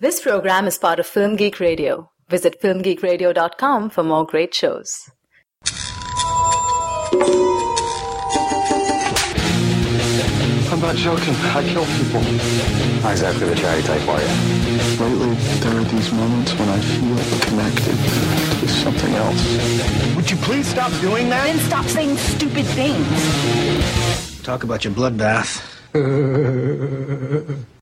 This program is part of Film Geek Radio. Visit filmgeekradio.com for more great shows. I'm not joking. I kill people. Not exactly the charity type, are you? Lately, there are these moments when I feel connected to something else. Would you please stop doing that? Then stop saying stupid things. Talk about your bloodbath.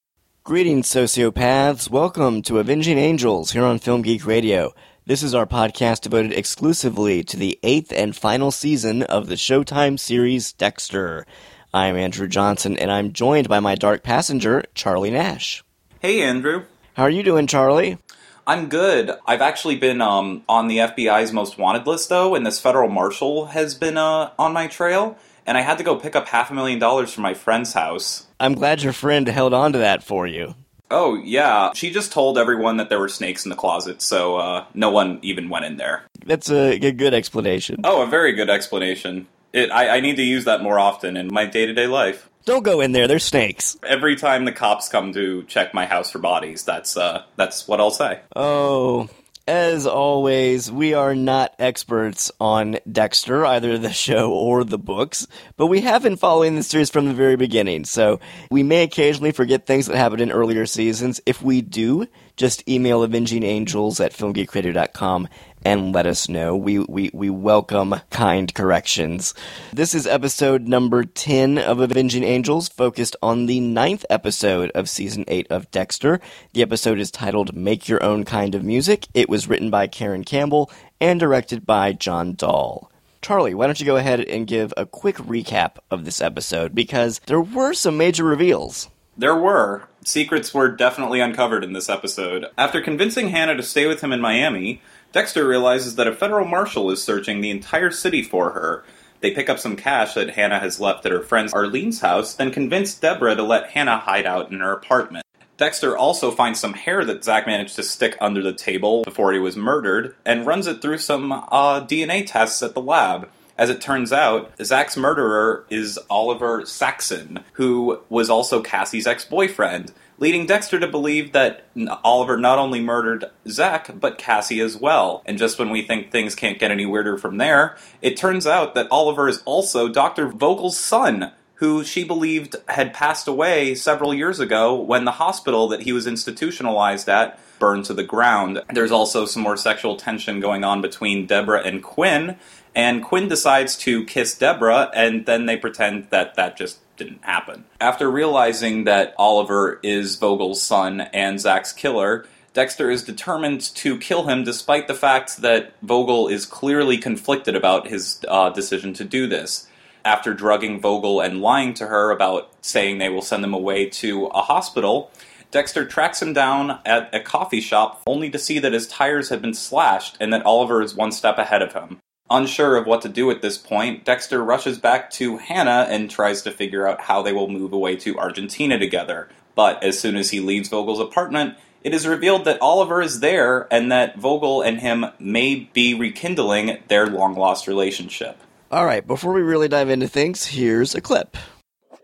Greetings, sociopaths. Welcome to Avenging Angels here on Film Geek Radio. This is our podcast devoted exclusively to the eighth and final season of the Showtime series Dexter. I'm Andrew Johnson, and I'm joined by my dark passenger, Charlie Nash. Hey, Andrew. How are you doing, Charlie? I'm good. I've actually been um, on the FBI's most wanted list, though, and this federal marshal has been uh, on my trail, and I had to go pick up half a million dollars from my friend's house. I'm glad your friend held on to that for you. Oh, yeah. She just told everyone that there were snakes in the closet, so uh, no one even went in there. That's a, good explanation. Oh, a very good explanation. It, I, I need to use that more often in my day to day life. Don't go in there, there's snakes. Every time the cops come to check my house for bodies, that's uh, that's what I'll say. Oh, as always, we are not experts on Dexter, either the show or the books, but we have been following the series from the very beginning, so we may occasionally forget things that happened in earlier seasons. If we do, just email avengingangels at filmgeekradio.com and let us know. We, we, we welcome kind corrections. This is episode number 10 of Avenging Angels, focused on the ninth episode of season 8 of Dexter. The episode is titled Make Your Own Kind of Music. It was written by Karen Campbell and directed by John Dahl. Charlie, why don't you go ahead and give a quick recap of this episode because there were some major reveals. There were. Secrets were definitely uncovered in this episode. After convincing Hannah to stay with him in Miami, Dexter realizes that a federal marshal is searching the entire city for her. They pick up some cash that Hannah has left at her friend Arlene's house, then convince Deborah to let Hannah hide out in her apartment. Dexter also finds some hair that Zach managed to stick under the table before he was murdered, and runs it through some uh, DNA tests at the lab. As it turns out, Zach's murderer is Oliver Saxon, who was also Cassie's ex boyfriend, leading Dexter to believe that Oliver not only murdered Zach, but Cassie as well. And just when we think things can't get any weirder from there, it turns out that Oliver is also Dr. Vogel's son, who she believed had passed away several years ago when the hospital that he was institutionalized at burned to the ground. There's also some more sexual tension going on between Deborah and Quinn, and Quinn decides to kiss Deborah, and then they pretend that that just didn't happen. After realizing that Oliver is Vogel's son and Zach's killer, Dexter is determined to kill him despite the fact that Vogel is clearly conflicted about his uh, decision to do this. After drugging Vogel and lying to her about saying they will send him away to a hospital, Dexter tracks him down at a coffee shop only to see that his tires had been slashed and that Oliver is one step ahead of him. Unsure of what to do at this point, Dexter rushes back to Hannah and tries to figure out how they will move away to Argentina together. But as soon as he leaves Vogel's apartment, it is revealed that Oliver is there and that Vogel and him may be rekindling their long lost relationship. All right, before we really dive into things, here's a clip.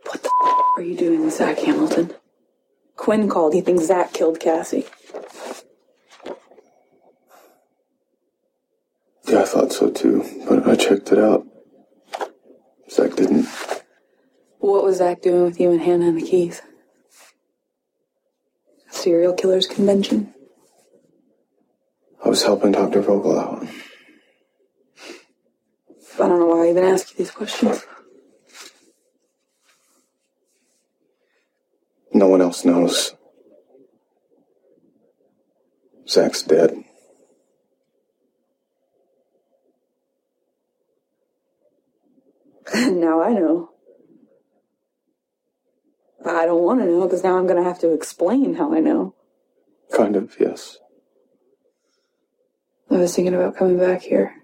What the f- are you doing with Zach Hamilton? Quinn called. He thinks Zach killed Cassie. Yeah, I thought so too, but I checked it out. Zach didn't. What was Zach doing with you and Hannah and the keys? Serial killers convention? I was helping Dr. Vogel out. I don't know why I even ask you these questions. No one else knows. Zach's dead. now I know. But I don't want to know because now I'm going to have to explain how I know. Kind of, yes. I was thinking about coming back here.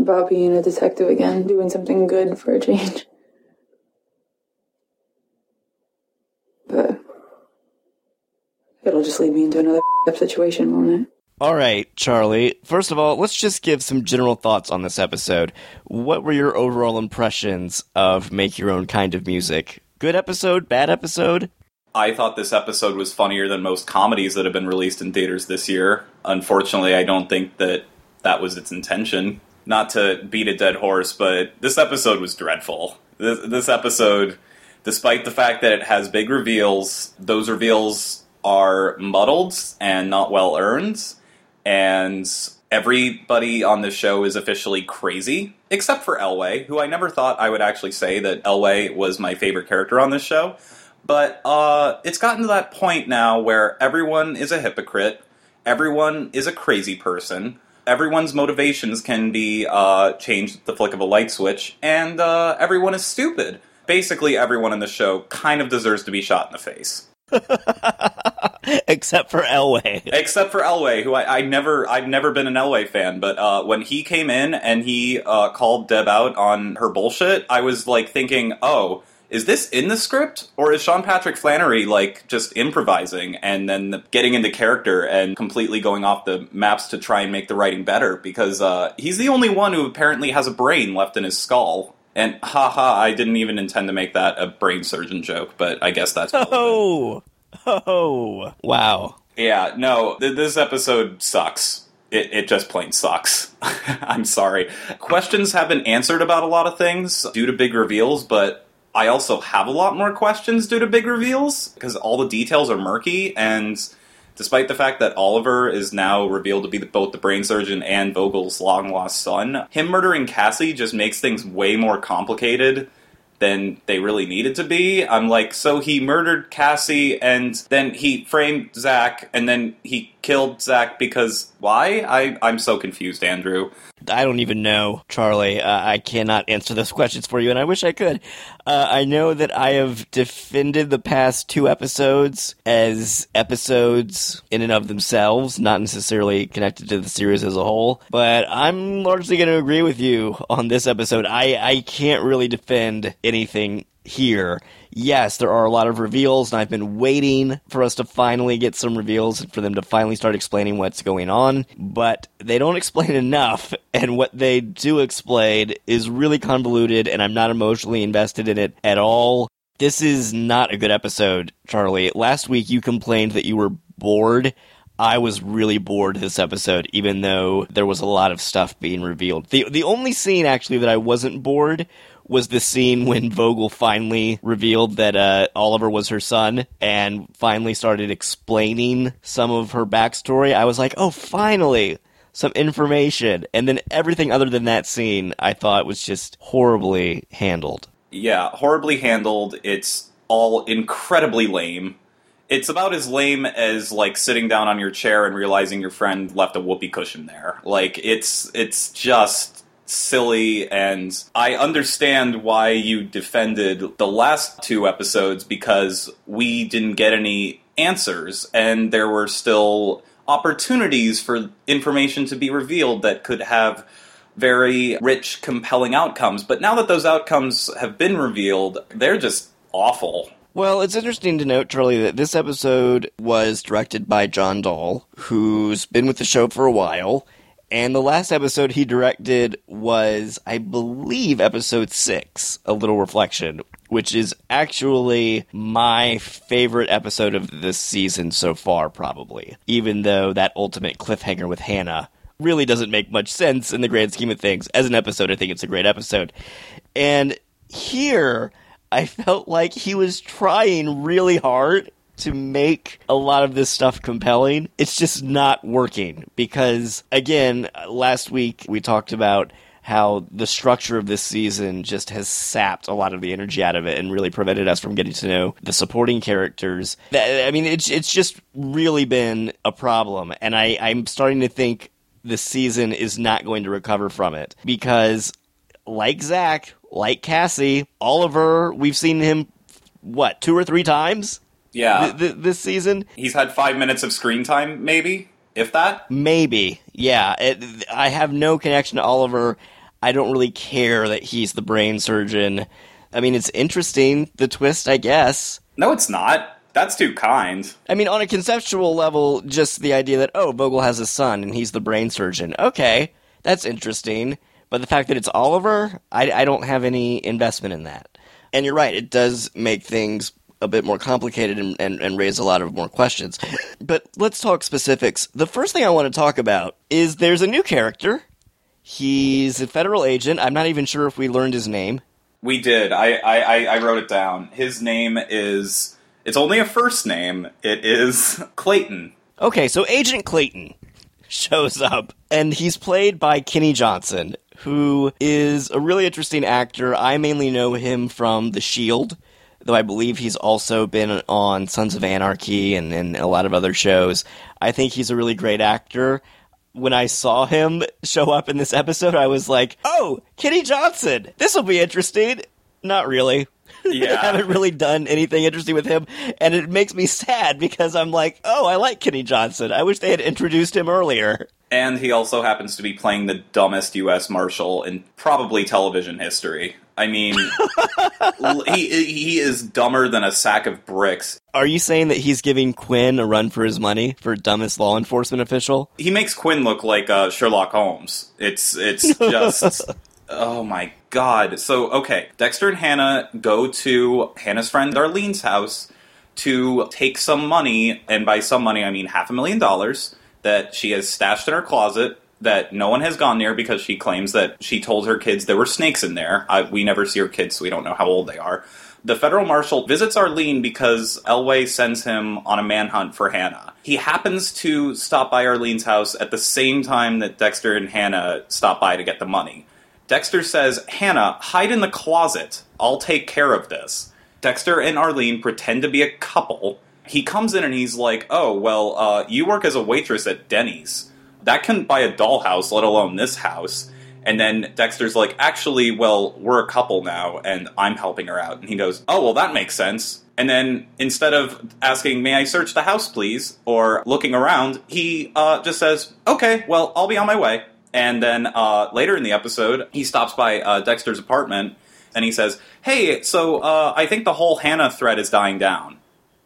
About being a detective again, doing something good for a change. But it'll just lead me into another situation, won't it? All right, Charlie. First of all, let's just give some general thoughts on this episode. What were your overall impressions of Make Your Own Kind of Music? Good episode? Bad episode? I thought this episode was funnier than most comedies that have been released in theaters this year. Unfortunately, I don't think that that was its intention. Not to beat a dead horse, but this episode was dreadful. This, this episode, despite the fact that it has big reveals, those reveals are muddled and not well earned, and everybody on this show is officially crazy, except for Elway, who I never thought I would actually say that Elway was my favorite character on this show. But uh, it's gotten to that point now where everyone is a hypocrite, everyone is a crazy person, everyone's motivations can be uh, changed at the flick of a light switch, and uh, everyone is stupid. Basically, everyone in the show kind of deserves to be shot in the face. Except for Elway. Except for Elway, who I, I never, I've never been an Elway fan, but uh, when he came in and he uh, called Deb out on her bullshit, I was like thinking, oh, is this in the script or is Sean Patrick Flanery like just improvising and then getting into character and completely going off the maps to try and make the writing better? Because uh, he's the only one who apparently has a brain left in his skull. And haha, I didn't even intend to make that a brain surgeon joke, but I guess that's. Oh, oh, wow. Yeah, no, th- this episode sucks. It, it just plain sucks. I'm sorry. Questions have been answered about a lot of things due to big reveals, but I also have a lot more questions due to big reveals because all the details are murky. And despite the fact that Oliver is now revealed to be both the brain surgeon and Vogel's long lost son, him murdering Cassie just makes things way more complicated than they really needed to be. I'm like, so he murdered Cassie and then he framed Zach and then he killed Zach because why? I, I'm so confused, Andrew. I don't even know, Charlie. Uh, I cannot answer those questions for you, and I wish I could. Uh, I know that I have defended the past two episodes as episodes in and of themselves, not necessarily connected to the series as a whole. But I'm largely going to agree with you on this episode. I, I can't really defend anything here. Yes, there are a lot of reveals, and I've been waiting for us to finally get some reveals, and for them to finally start explaining what's going on, but they don't explain enough, and what they do explain is really convoluted, and I'm not emotionally invested in it at all. This is not a good episode, Charlie. Last week you complained that you were bored. I was really bored this episode, even though there was a lot of stuff being revealed. The the only scene actually that I wasn't bored was the scene when Vogel finally revealed that uh, Oliver was her son and finally started explaining some of her backstory. I was like, oh, finally, some information. And then everything other than that scene, I thought was just horribly handled. Yeah, horribly handled. It's all incredibly lame. It's about as lame as like sitting down on your chair and realizing your friend left a whoopee cushion there. Like it's it's just silly and I understand why you defended the last two episodes because we didn't get any answers and there were still opportunities for information to be revealed that could have very rich compelling outcomes but now that those outcomes have been revealed they're just awful Well, it's interesting to note, Charlie, that this episode was directed by John Dahl, who's been with the show for a while. And the last episode he directed was, I believe, episode six, A Little Reflection, which is actually my favorite episode of this season so far, probably. Even though that ultimate cliffhanger with Hannah really doesn't make much sense in the grand scheme of things. As an episode, I think it's a great episode. And here, I felt like he was trying really hard to make a lot of this stuff compelling. It's just not working because, again, last week we talked about how the structure of this season just has sapped a lot of the energy out of it and really prevented us from getting to know the supporting characters. I mean, it's it's just really been a problem, and I, I'm starting to think the season is not going to recover from it because like Zach, like Cassie, Oliver, we've seen him what two or three times yeah th- th- this season. he's had five minutes of screen time maybe if that Maybe, yeah. It, I have no connection to Oliver. I don't really care that he's the brain surgeon. I mean, it's interesting the twist, I guess. no it's not that's too kind I mean, on a conceptual level, just the idea that oh, Vogel has a son and he's the brain surgeon. Okay, that's interesting. But the fact that it's Oliver, I, I don't have any investment in that. And you're right; it does make things a bit more complicated and, and, and raise a lot of more questions. But let's talk specifics. The first thing I want to talk about is there's a new character. He's a federal agent. I'm not even sure if we learned his name. We did. I, I, I- I wrote it down. His name is. It's only a first name. It is Clayton. Okay, so Agent Clayton shows up, and he's played by Kenny Johnson, who is a really interesting actor. I mainly know him from The Shield, though I believe he's also been on Sons of Anarchy and, and a lot of other shows. I think he's a really great actor. When I saw him show up in this episode, I was like, oh, Kenny Johnson! This will be interesting. Not really. Yeah. haven't really done anything interesting with him, and it makes me sad because I'm like, oh, I like Kenny Johnson. I wish they had introduced him earlier. And he also happens to be playing the dumbest U.S. Marshal in probably television history. I mean, he he is dumber than a sack of bricks. Are you saying that he's giving Quinn a run for his money for dumbest law enforcement official? He makes Quinn look like uh, Sherlock Holmes. It's it's just oh my god. So okay, Dexter and Hannah go to Hannah's friend Arlene's house to take some money, and by some money I mean half a million dollars that she has stashed in her closet that no one has gone near because she claims that she told her kids there were snakes in there. I, we never see her kids, so we don't know how old they are. The federal marshal visits Arlene because Elway sends him on a manhunt for Hannah. He happens to stop by Arlene's house at the same time that Dexter and Hannah stop by to get the money. Dexter says, Hannah, hide in the closet. I'll take care of this. Dexter and Arlene pretend to be a couple. He comes in and he's like, Oh, well, uh, you work as a waitress at Denny's. That couldn't buy a dollhouse, let alone this house. And then Dexter's like, Actually, well, we're a couple now, and I'm helping her out. And he goes, Oh, well, that makes sense. And then instead of asking, May I search the house, please? or looking around, he uh, just says, Okay, well, I'll be on my way. And then uh, later in the episode, he stops by uh, Dexter's apartment and he says, Hey, so uh, I think the whole Hannah thread is dying down.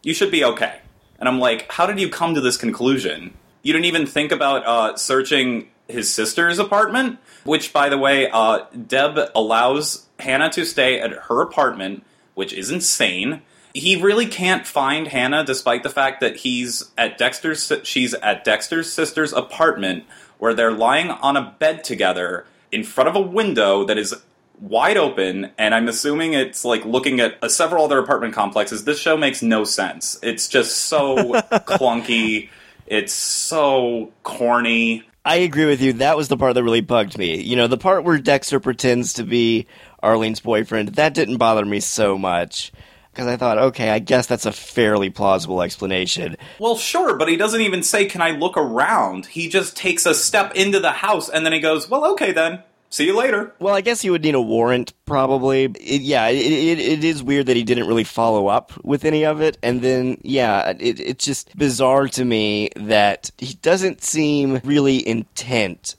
You should be okay. And I'm like, How did you come to this conclusion? You didn't even think about uh, searching his sister's apartment? Which, by the way, uh, Deb allows Hannah to stay at her apartment, which is insane. He really can't find Hannah, despite the fact that he's at Dexter's. She's at Dexter's sister's apartment, where they're lying on a bed together in front of a window that is wide open, and I'm assuming it's like looking at uh, several other apartment complexes. This show makes no sense. It's just so clunky. It's so corny. I agree with you. That was the part that really bugged me. You know, the part where Dexter pretends to be Arlene's boyfriend, that didn't bother me so much. Because I thought, okay, I guess that's a fairly plausible explanation. Well, sure, but he doesn't even say, Can I look around? He just takes a step into the house and then he goes, Well, okay then. See you later. Well, I guess he would need a warrant, probably. It, yeah, it, it, it is weird that he didn't really follow up with any of it. And then, yeah, it, it's just bizarre to me that he doesn't seem really intent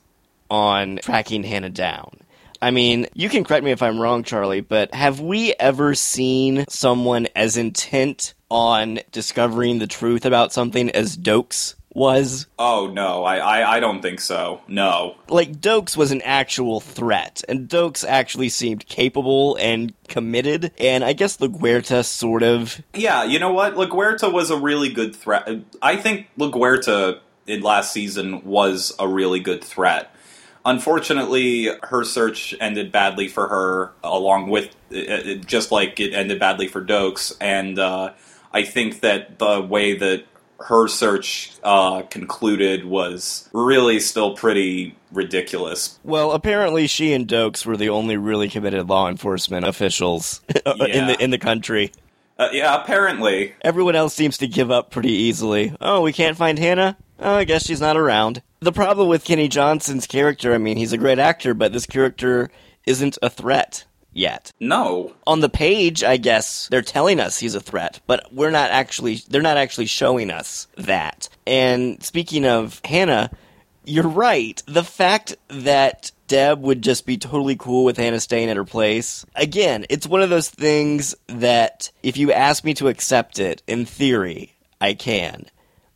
on tracking Hannah down. I mean, you can correct me if I'm wrong, Charlie, but have we ever seen someone as intent on discovering the truth about something as Dokes was? Oh, no, I, I, I don't think so. No. like Dokes was an actual threat, and Dokes actually seemed capable and committed, and I guess LaGuerta sort of. Yeah, you know what? LaGuerta was a really good threat. I think LaGuerta in last season was a really good threat. Unfortunately, her search ended badly for her, along with uh, uh, just like it ended badly for Dokes. And uh, I think that the way that her search uh, concluded was really still pretty ridiculous. Well, apparently she and Dokes were the only really committed law enforcement officials in the in the country. Uh, yeah, apparently. Everyone else seems to give up pretty easily. Oh, we can't find Hannah? Oh, I guess she's not around. The problem with Kenny Johnson's character, I mean, he's a great actor, but this character isn't a threat yet. No. on the page, I guess they're telling us he's a threat, but we're not actually they're not actually showing us that. And speaking of Hannah, you're right. The fact that Deb would just be totally cool with Hannah staying at her place. Again, it's one of those things that if you ask me to accept it, in theory, I can.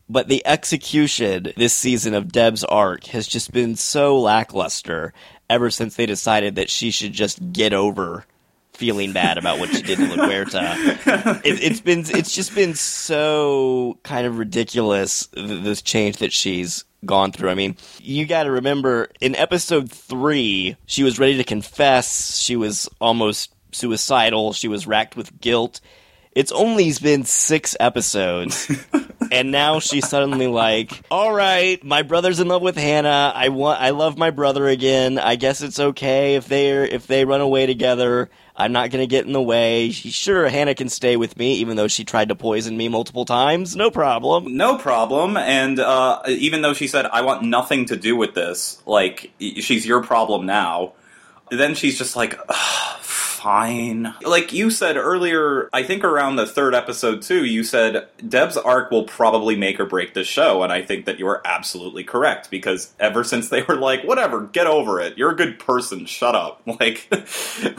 But the execution this season of Deb's arc has just been so lackluster ever since they decided that she should just get over feeling bad about what she did to LaGuerta. it, it's been it's just been so kind of ridiculous th- this change that she's gone through. I mean, you got to remember in episode three, she was ready to confess. She was almost suicidal. She was racked with guilt. It's only been six episodes. and now she's suddenly like, "All right, my brother's in love with Hannah. I want, I love my brother again. I guess it's okay if they if they run away together. I'm not gonna get in the way. Sure, Hannah can stay with me, even though she tried to poison me multiple times. No problem. No problem. And uh, even though she said, I want nothing to do with this, like, she's your problem now, then she's just like, "Ugh, fine. Like you said earlier, I think around the third episode, too, you said Deb's arc will probably make or break the show. And I think that you are absolutely correct because ever since they were like, whatever, get over it. You're a good person. Shut up. Like,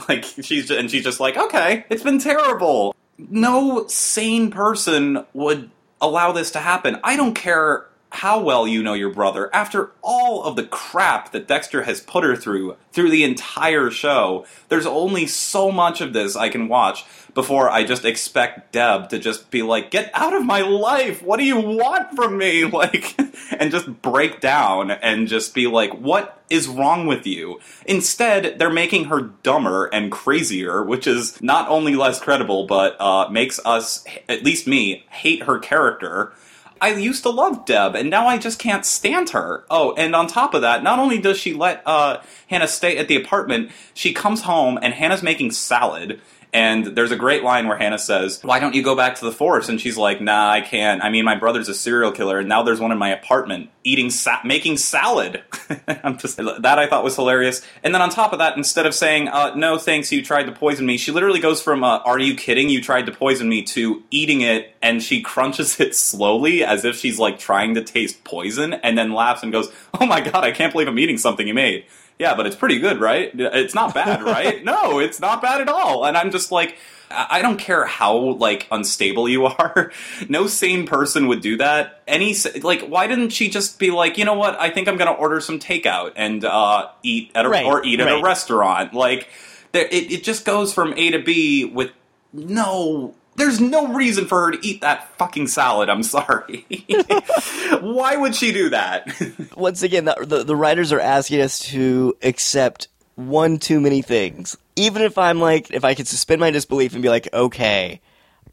like she's, and she's just like, okay, it's been terrible no sane person would allow this to happen. I don't care how well you know your brother. After all of the crap that Dexter has put her through through the entire show, there's only so much of this I can watch before I just expect Deb to just be like, "Get out of my life. What do you want from me?" like and just break down and just be like, "What is wrong with you?" Instead, they're making her dumber and crazier, which is not only less credible but uh, makes us, at least me, hate her character. I used to love Deb, and now I just can't stand her. Oh, and on top of that, not only does she let uh, Hannah stay at the apartment, she comes home and Hannah's making salad. And there's a great line where Hannah says, Why don't you go back to the force? And she's like, Nah, I can't. I mean, my brother's a serial killer, and now there's one in my apartment eating, sa- making salad. I'm just, that I thought was hilarious. And then on top of that, instead of saying, uh, No, thanks, you tried to poison me, she literally goes from, uh, Are you kidding? You tried to poison me to eating it, and she crunches it slowly as if she's like trying to taste poison, and then laughs and goes, Oh my god, I can't believe I'm eating something you made. Yeah, but it's pretty good, right? It's not bad, right? no, it's not bad at all. And I'm just like, I don't care how like unstable you are. No sane person would do that. Any like, why didn't she just be like, you know what? I think I'm gonna order some takeout and uh, eat at a Right, or eat at right. a restaurant. Like, there, it it just goes from A to B with no. There's no reason for her to eat that fucking salad. I'm sorry. Why would she do that? Once again, the, the, the writers are asking us to accept one too many things. Even if I'm like, if I could suspend my disbelief and be like, okay,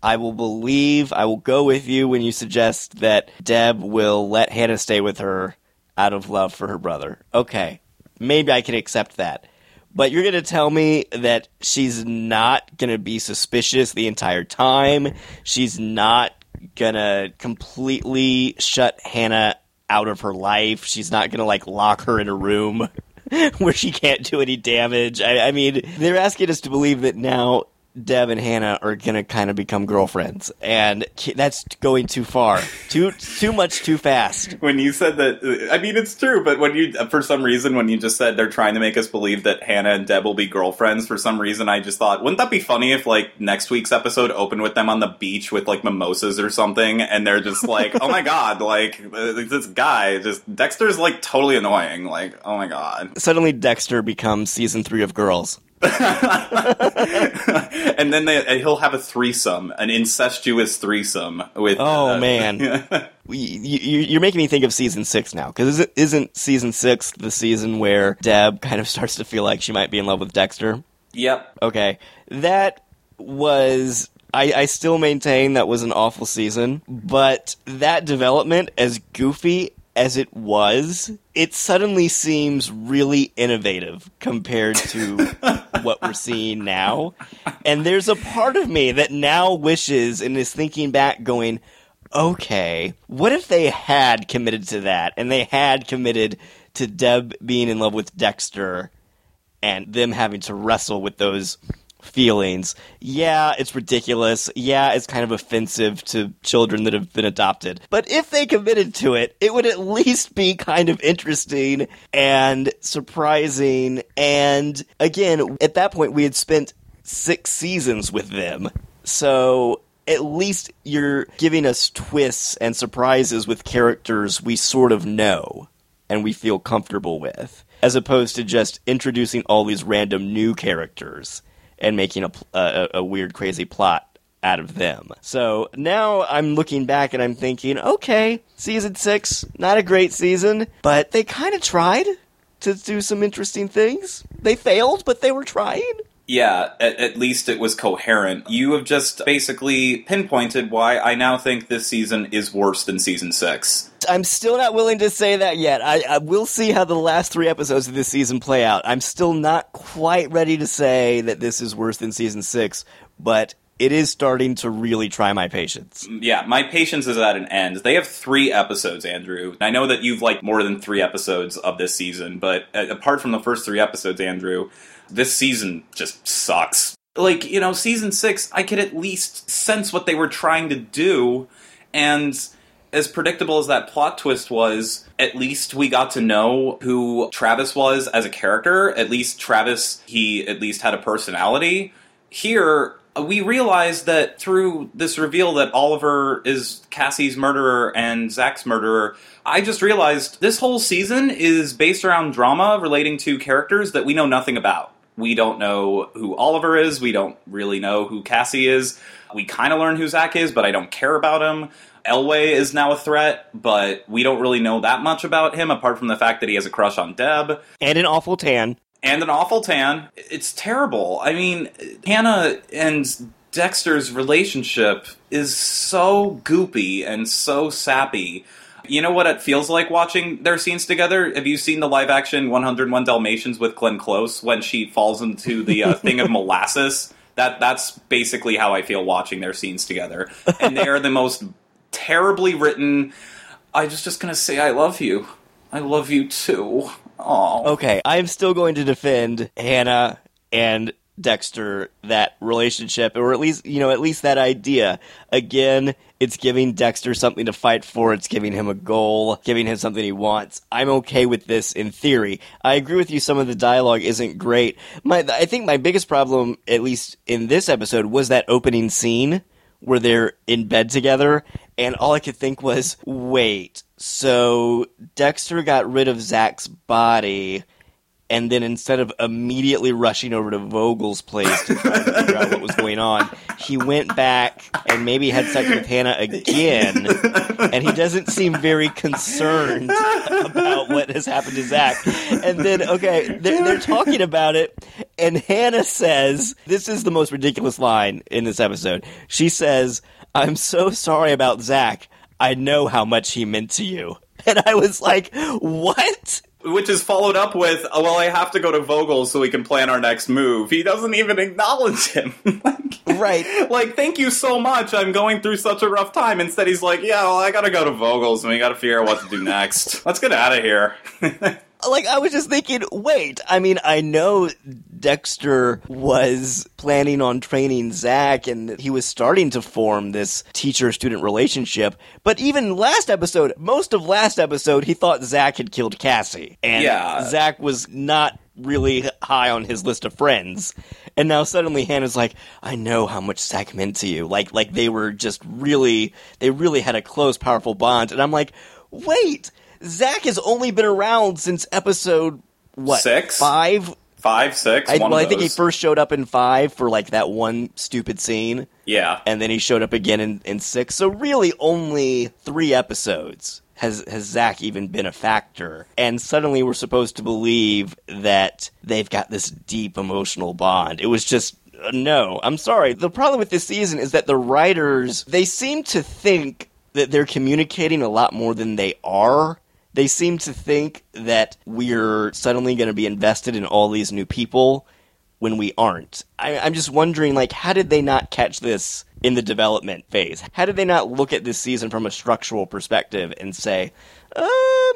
I will believe, I will go with you when you suggest that Deb will let Hannah stay with her out of love for her brother. Okay, maybe I can accept that. But you're going to tell me that she's not going to be suspicious the entire time. She's not going to completely shut Hannah out of her life. She's not going to like lock her in a room where she can't do any damage. I, I mean, they're asking us to believe that now Deb and Hannah are going to kind of become girlfriends. And that's going too far. Too too much too fast. when you said that, I mean, it's true, but when you, for some reason, when you just said they're trying to make us believe that Hannah and Deb will be girlfriends, for some reason, I just thought, wouldn't that be funny if, like, next week's episode opened with them on the beach with, like, mimosas or something, and they're just like, oh my god, like, uh, this guy, just, Dexter's, like, totally annoying. Like, oh my god. Suddenly Dexter becomes season 3 of Girls. and then they, he'll have a threesome, an incestuous threesome with. Oh uh, man, you, you, you're making me think of season six now because isn't, isn't season six the season where Deb kind of starts to feel like she might be in love with Dexter? Yep. Okay, that was. I, I still maintain that was an awful season, but that development, as goofy as it was, it suddenly seems really innovative compared to what we're seeing now. And there's a part of me that now wishes and is thinking back, going, okay, what if they had committed to that and they had committed to Deb being in love with Dexter and them having to wrestle with those feelings. Yeah, it's ridiculous. Yeah, it's kind of offensive to children that have been adopted. But if they committed to it, it would at least be kind of interesting and surprising. And again, at that point, we had spent six seasons with them. So at least you're giving us twists and surprises with characters we sort of know and we feel comfortable with, as opposed to just introducing all these random new characters and making a, a, a weird, crazy plot out of them. So now I'm looking back and I'm thinking, okay, season six, not a great season, but they kind of tried to do some interesting things. They failed, but they were trying. Yeah, at, at least it was coherent. You have just basically pinpointed why I now think this season is worse than season six. I'm still not willing to say that yet. I, I will see how the last three episodes of this season play out. I'm still not quite ready to say that this is worse than season six, but it is starting to really try my patience. Yeah, my patience is at an end. They have three episodes, Andrew. I know that you've liked more than three episodes of this season, but uh, apart from the first three episodes, Andrew, this season just sucks. Like, you know, season six, I could at least sense what they were trying to do, and as predictable as that plot twist was, at least we got to know who Travis was as a character. At least Travis, he at least had a personality. Here, we realize that through this reveal that Oliver is Cassie's murderer and Zach's murderer, I just realized this whole season is based around drama relating to characters that we know nothing about. We don't know who Oliver is. We don't really know who Cassie is. We kind of learn who Zach is, but I don't care about him. Elway is now a threat, but we don't really know that much about him apart from the fact that he has a crush on Deb And an awful tan. and an awful tan. It's terrible. I mean, Hannah and Dexter's relationship is so goopy and so sappy. You know what it feels like watching their scenes together? Have you seen the live action 101 Dalmatians with Glenn Close when she falls into the uh, thing of molasses? That that's basically how I feel watching their scenes together. And they are the most terribly written I was just gonna say I love you. I love you too. Oh. Okay, I'm still going to defend Hannah and Dexter that relationship, or at least you know, at least that idea. Again, it's giving Dexter something to fight for. It's giving him a goal, giving him something he wants. I'm okay with this in theory. I agree with you. Some of the dialogue isn't great. My, I think my biggest problem, at least in this episode, was that opening scene where they're in bed together, and all I could think was, wait, so Dexter got rid of Zach's body, and then instead of immediately rushing over to Vogel's place to try to figure out what was going on, he went back and maybe had sex with Hannah again, and he doesn't seem very concerned about what has happened to Zach. And then, okay, they're, they're talking about it, and Hannah says, This is the most ridiculous line in this episode. She says, I'm so sorry about Zach. I know how much he meant to you. And I was like, What? Which is followed up with, oh, well, I have to go to Vogel so we can plan our next move. He doesn't even acknowledge him. like, Right. like, thank you so much. I'm going through such a rough time. Instead, he's like, yeah, well, I gotta go to Vogel's and we gotta figure out what to do next. Let's get out of here. like I was just thinking, wait, I mean, I know Dexter was planning on training Zach and he was starting to form this teacher student relationship, but even last episode, most of last episode, he thought Zach had killed Cassie. And Yeah. Zach was not really high on his list of friends. And now suddenly Hannah's like, I know how much Zach meant to you. Like like they were just really they really had a close, powerful bond. And I'm like, wait, Zach has only been around since episode what Six? five. Five, six, I, well, I think he first showed up in five for like that one stupid scene, Yeah. and then he showed up again in, in six. So really, only three episodes has has Zach even been a factor. And suddenly, we're supposed to believe that they've got this deep emotional bond. It was just uh, no. I'm sorry. The problem with this season is that the writers they seem to think that they're communicating a lot more than they are. They seem to think that we're suddenly going to be invested in all these new people when we aren't. I, I'm just wondering, like, how did they not catch this in the development phase? How did they not look at this season from a structural perspective and say, uh,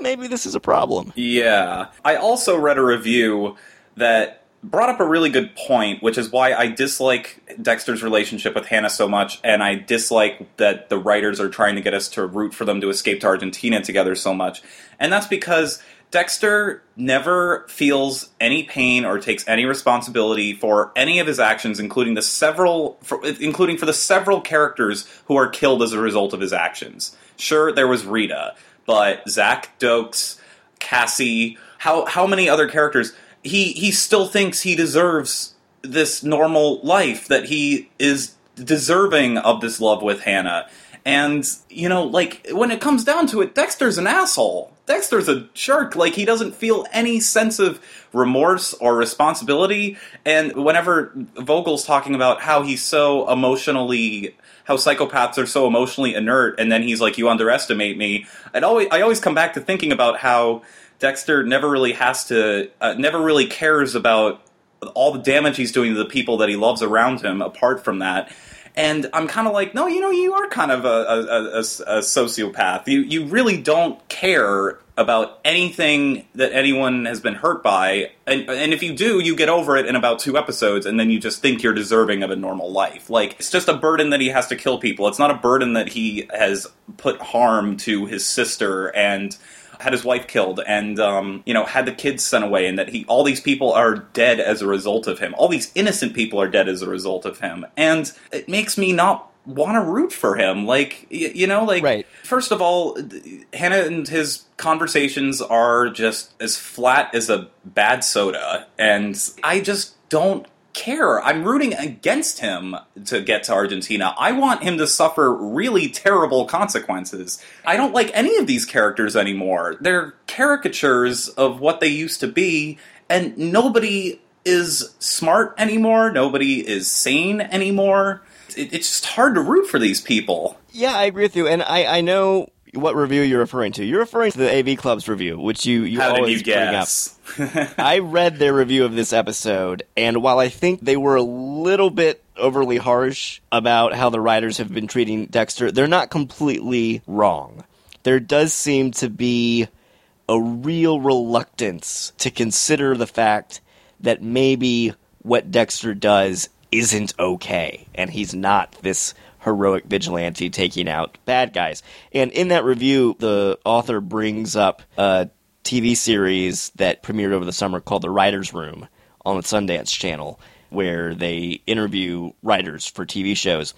maybe this is a problem? Yeah. I also read a review that brought up a really good point, which is why I dislike Dexter's relationship with Hannah so much, and I dislike that the writers are trying to get us to root for them to escape to Argentina together so much. And that's because Dexter never feels any pain or takes any responsibility for any of his actions, including the several, for, including for the several characters who are killed as a result of his actions. Sure, there was Rita, but Zach Dokes, Cassie, how how many other characters? He he still thinks he deserves this normal life, that he is deserving of this love with Hannah. And, you know, like, when it comes down to it, Dexter's an asshole. Dexter's a jerk. Like, he doesn't feel any sense of remorse or responsibility. And whenever Vogel's talking about how he's so emotionally how psychopaths are so emotionally inert, and then he's like, "You underestimate me." I'd always, I always come back to thinking about how Dexter never really has to, uh, never really cares about all the damage he's doing to the people that he loves around him. Apart from that, and I'm kind of like, no, you know, you are kind of a, a, a, a sociopath. You you really don't care about anything that anyone has been hurt by, and and if you do, you get over it in about two episodes, and then you just think you're deserving of a normal life. Like it's just a burden that he has to kill people. It's not a burden that he has put harm to his sister and had his wife killed and um, you know had the kids sent away and that he all these people are dead as a result of him. All these innocent people are dead as a result of him. And it makes me not want to root for him. Like y- you know like Right. first of all hannah and his conversations are just as flat as a bad soda. And i just don't care. I'm rooting against him to get to Argentina. I want him to suffer really terrible consequences. I don't like any of these characters anymore. They're caricatures of what they used to be, and nobody is smart anymore. Nobody is sane anymore. It, it's just hard to root for these people. Yeah, I agree with you, and I, I know what review you're referring to. You're referring to the AV Club's review, which you you How did always you bring up. I read their review of this episode, and while I think they were a little bit overly harsh about how the writers have been treating Dexter, they're not completely wrong. There does seem to be a real reluctance to consider the fact that maybe what Dexter does isn't okay, and he's not this heroic vigilante taking out bad guys. And in that review, the author brings up a TV series that premiered over the summer called The Writer's Room on the Sundance Channel, where they interview writers for TV shows.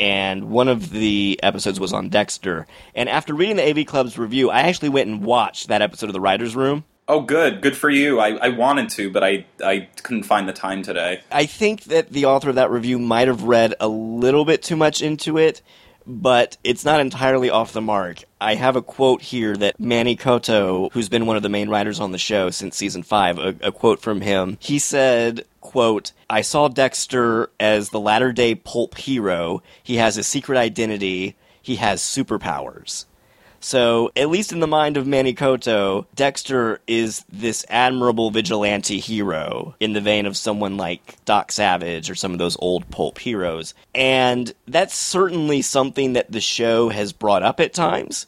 And one of the episodes was on Dexter. And after reading the AV Club's review, I actually went and watched that episode of The Writer's Room. Oh, good, good for you. I, I wanted to, but I I couldn't find the time today. I think that the author of that review might have read a little bit too much into it, but it's not entirely off the mark. I have a quote here that Manny Coto, who's been one of the main writers on the show since season five, a, a quote from him. He said, quote, I saw Dexter as the latter day pulp hero. He has a secret identity. He has superpowers. So, at least in the mind of Manny Coto, Dexter is this admirable vigilante hero in the vein of someone like Doc Savage or some of those old pulp heroes. And that's certainly something that the show has brought up at times.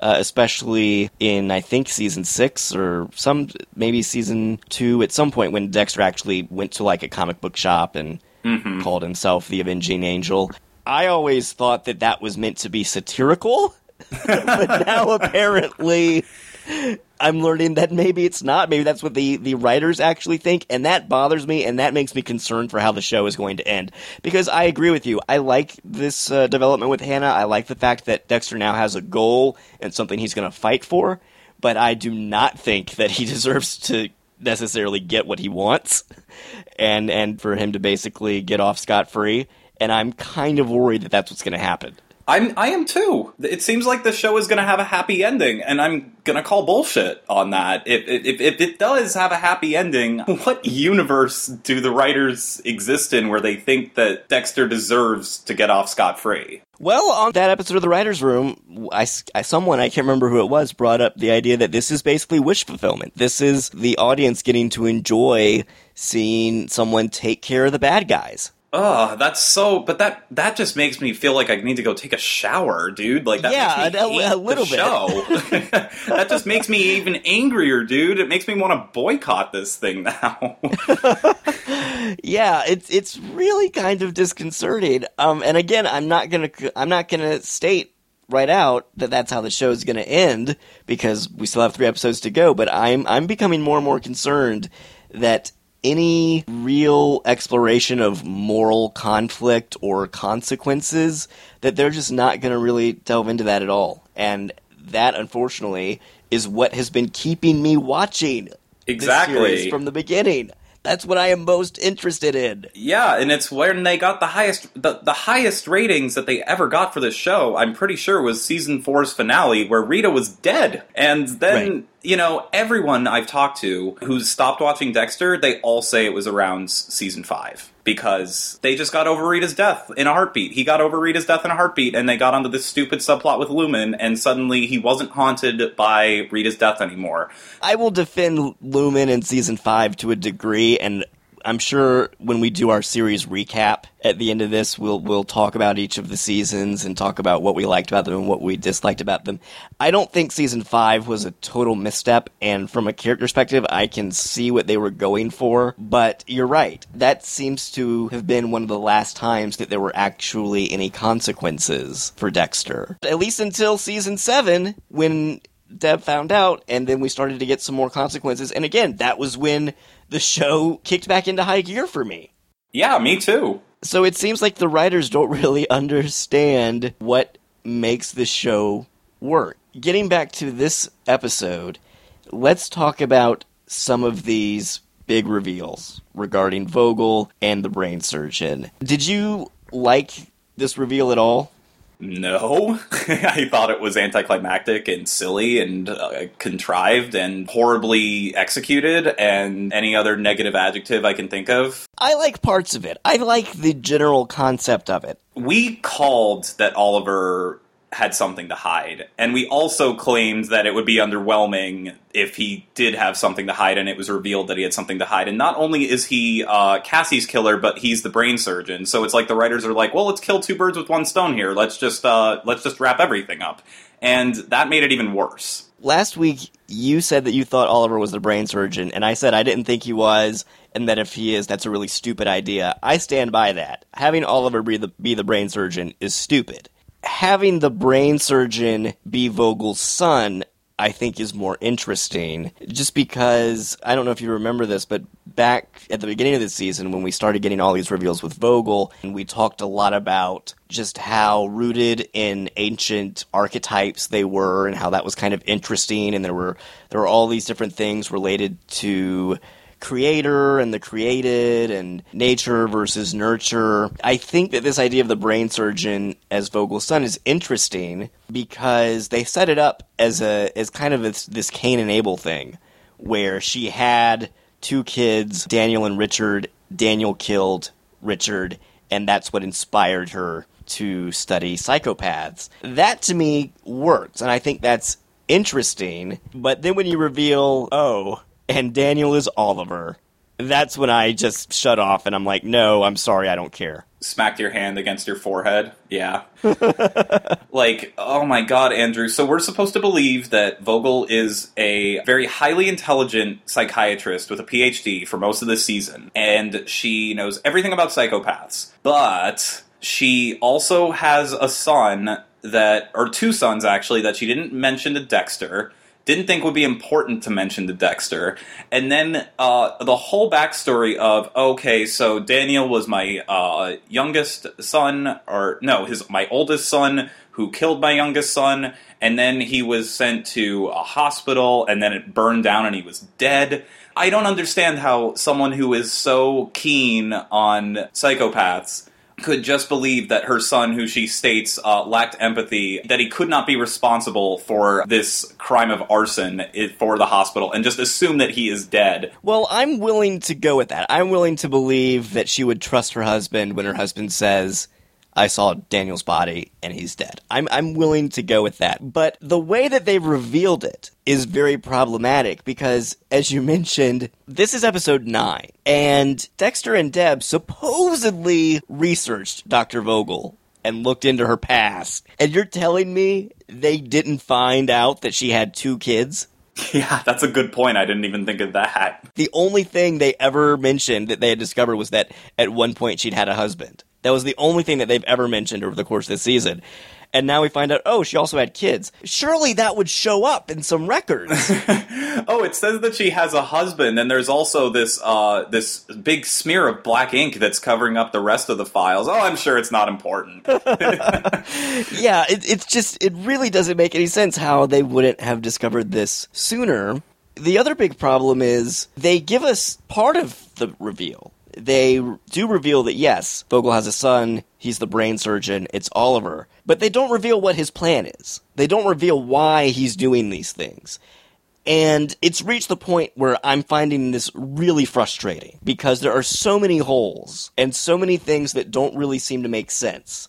Uh, especially in I think season six or some maybe season two at some point when Dexter actually went to like a comic book shop and called himself the Avenging Angel. I always thought that that was meant to be satirical, but now apparently I'm learning that maybe it's not. Maybe that's what the, the writers actually think, and that bothers me, and that makes me concerned for how the show is going to end. Because I agree with you. I like this uh, development with Hannah. I like the fact that Dexter now has a goal and something he's going to fight for, but I do not think that he deserves to necessarily get what he wants, and and for him to basically get off scot free. And I'm kind of worried that that's what's going to happen. I'm I am too. It seems like the show is going to have a happy ending, and I'm going to call bullshit on that. If, if if it does have a happy ending, what universe do the writers exist in where they think that Dexter deserves to get off scot free? Well, on that episode of the writers' room, I, I- someone I can't remember who it was brought up the idea that this is basically wish fulfillment. This is the audience getting to enjoy seeing someone take care of the bad guys. Ugh, that's so. But that that just makes me feel like I need to go take a shower, dude. Like that Yeah, makes me a- little bit. show. that just makes me even angrier, dude. It makes me want to boycott this thing now. Yeah, it's it's really kind of disconcerting. Um, and again, I'm not gonna I'm not gonna state right out that that's how the show is gonna end because we still have three episodes to go. But I'm I'm becoming more and more concerned that any real exploration of moral conflict or consequences that they're just not going to really delve into that at all and that unfortunately is what has been keeping me watching Exactly. from the beginning That's what I am most interested in. Yeah, and it's when they got the highest the, the highest ratings that they ever got for this show, I'm pretty sure was season four's finale where Rita was dead. And then Right. you know, everyone I've talked to who's stopped watching Dexter, they all say it was around season five. Because they just got over Rita's death in a heartbeat. He got over Rita's death in a heartbeat, and they got onto this stupid subplot with Lumen, and suddenly he wasn't haunted by Rita's death anymore. I will defend Lumen in season five to a degree, and I'm sure when we do our series recap at the end of this, we'll we'll talk about each of the seasons and talk about what we liked about them and what we disliked about them. I don't think season five was a total misstep, and from a character perspective, I can see what they were going for. But you're right; that seems to have been one of the last times that there were actually any consequences for Dexter, at least until season seven, when Deb found out, and then we started to get some more consequences. And again, that was when the show kicked back into high gear for me. Yeah, me too. So it seems like the writers don't really understand what makes the show work. Getting back to this episode, let's talk about some of these big reveals regarding Vogel and the brain surgeon. Did you like this reveal at all? No, I thought it was anticlimactic and silly and uh, contrived and horribly executed, and any other negative adjective I can think of. I like parts of it. I like the general concept of it. We called that Oliver had something to hide, and we also claimed that it would be underwhelming if he did have something to hide, and it was revealed that he had something to hide. And not only is he uh, Cassie's killer, but he's the brain surgeon. So it's like the writers are like, "Well, let's kill two birds with one stone here. Let's just uh, let's just wrap everything up," and that made it even worse. last week you said that you thought Oliver was the brain surgeon, and I said I didn't think he was, and that if he is, that's a really stupid idea. I stand by that. Having Oliver be the, be the brain surgeon is stupid. Having the brain surgeon be Vogel's son, I think, is more interesting. Just because, I don't know if you remember this, but back at the beginning of the season, when we started getting all these reveals with Vogel, and we talked a lot about just how rooted in ancient archetypes they were and how that was kind of interesting and there were there were all these different things related to creator and the created and nature versus nurture. I think that this idea of the brain surgeon as Vogel's son is interesting because they set it up as a as kind of this, this Cain and Abel thing where she had two kids, Daniel and Richard. Daniel killed Richard and that's what inspired her to study psychopaths. That to me works, and I think that's interesting. But then when you reveal, oh, and Daniel is Oliver, that's when I just shut off and I'm like, no, I'm sorry, I don't care. Smacked your hand against your forehead. Yeah. like, oh my god, Andrew. So we're supposed to believe that Vogel is a very highly intelligent psychiatrist with a PhD for most of the season, and she knows everything about psychopaths. But she also has a son that, or two sons actually, that she didn't mention to Dexter didn't think would be important to mention to Dexter. And then uh, the whole backstory of okay, so Daniel was my uh, youngest son, or no, his my oldest son who killed my youngest son, and then he was sent to a hospital, and then it burned down, and he was dead. I don't understand how someone who is so keen on psychopaths could just believe that her son, who she states uh, lacked empathy, that he could not be responsible for this crime of arson for the hospital, and just assume that he is dead. Well, I'm willing to go with that. I'm willing to believe that she would trust her husband when her husband says, I saw Daniel's body and he's dead. I'm I'm willing to go with that. But the way that they've revealed it is very problematic because as you mentioned, this is episode 9 and Dexter and Deb supposedly researched Dr. Vogel and looked into her past. And you're telling me they didn't find out that she had two kids? Yeah, that's a good point. I didn't even think of that. The only thing they ever mentioned that they had discovered was that at one point she'd had a husband. That was the only thing that they've ever mentioned over the course of this season. And now we find out, oh, she also had kids. Surely that would show up in some records. Oh, it says that she has a husband, and there's also this uh, this big smear of black ink that's covering up the rest of the files. Oh, I'm sure it's not important. yeah, it, it's just, it really doesn't make any sense how they wouldn't have discovered this sooner. The other big problem is they give us part of the reveal. They do reveal that yes, Vogel has a son, he's the brain surgeon, it's Oliver. But they don't reveal what his plan is. They don't reveal why he's doing these things. And it's reached the point where I'm finding this really frustrating because there are so many holes and so many things that don't really seem to make sense.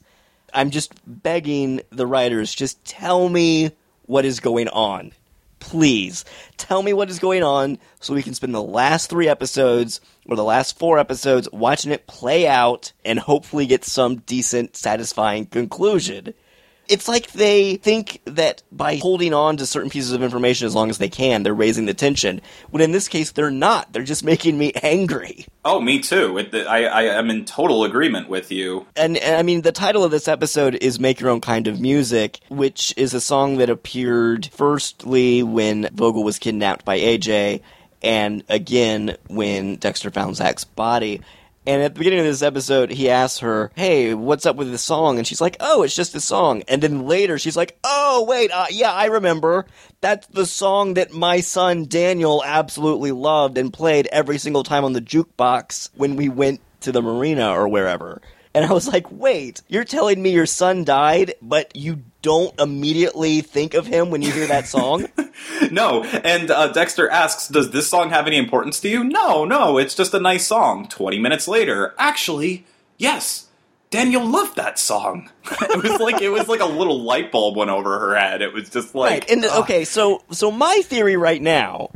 I'm just begging the writers, just tell me what is going on. Please, tell me what is going on so we can spend the last three episodes or the last four episodes watching it play out and hopefully get some decent, satisfying conclusion it's like they think that by holding on to certain pieces of information as long as they can, they're raising the tension. When in this case, they're not. They're just making me angry. Oh, me too. It, I, I am in total agreement with you. And, and I mean, the title of this episode is Make Your Own Kind of Music, which is a song that appeared firstly when Vogel was kidnapped by AJ, and again when Dexter found Zach's body. And at the beginning of this episode, he asks her, "Hey, what's up with this song?" And she's like, "Oh, it's just a song." And then later, she's like, "Oh, wait, uh, yeah, I remember. That's the song that my son Daniel absolutely loved and played every single time on the jukebox when we went to the marina or wherever." And I was like, "Wait, you're telling me your son died, but you don't immediately think of him when you hear that song?" no, and uh, Dexter asks, "Does this song have any importance to you?" No, no, it's just a nice song. Twenty minutes later, actually, yes, Daniel loved that song. it was like it was like a little light bulb went over her head. It was just like, right. And okay, so so my theory right now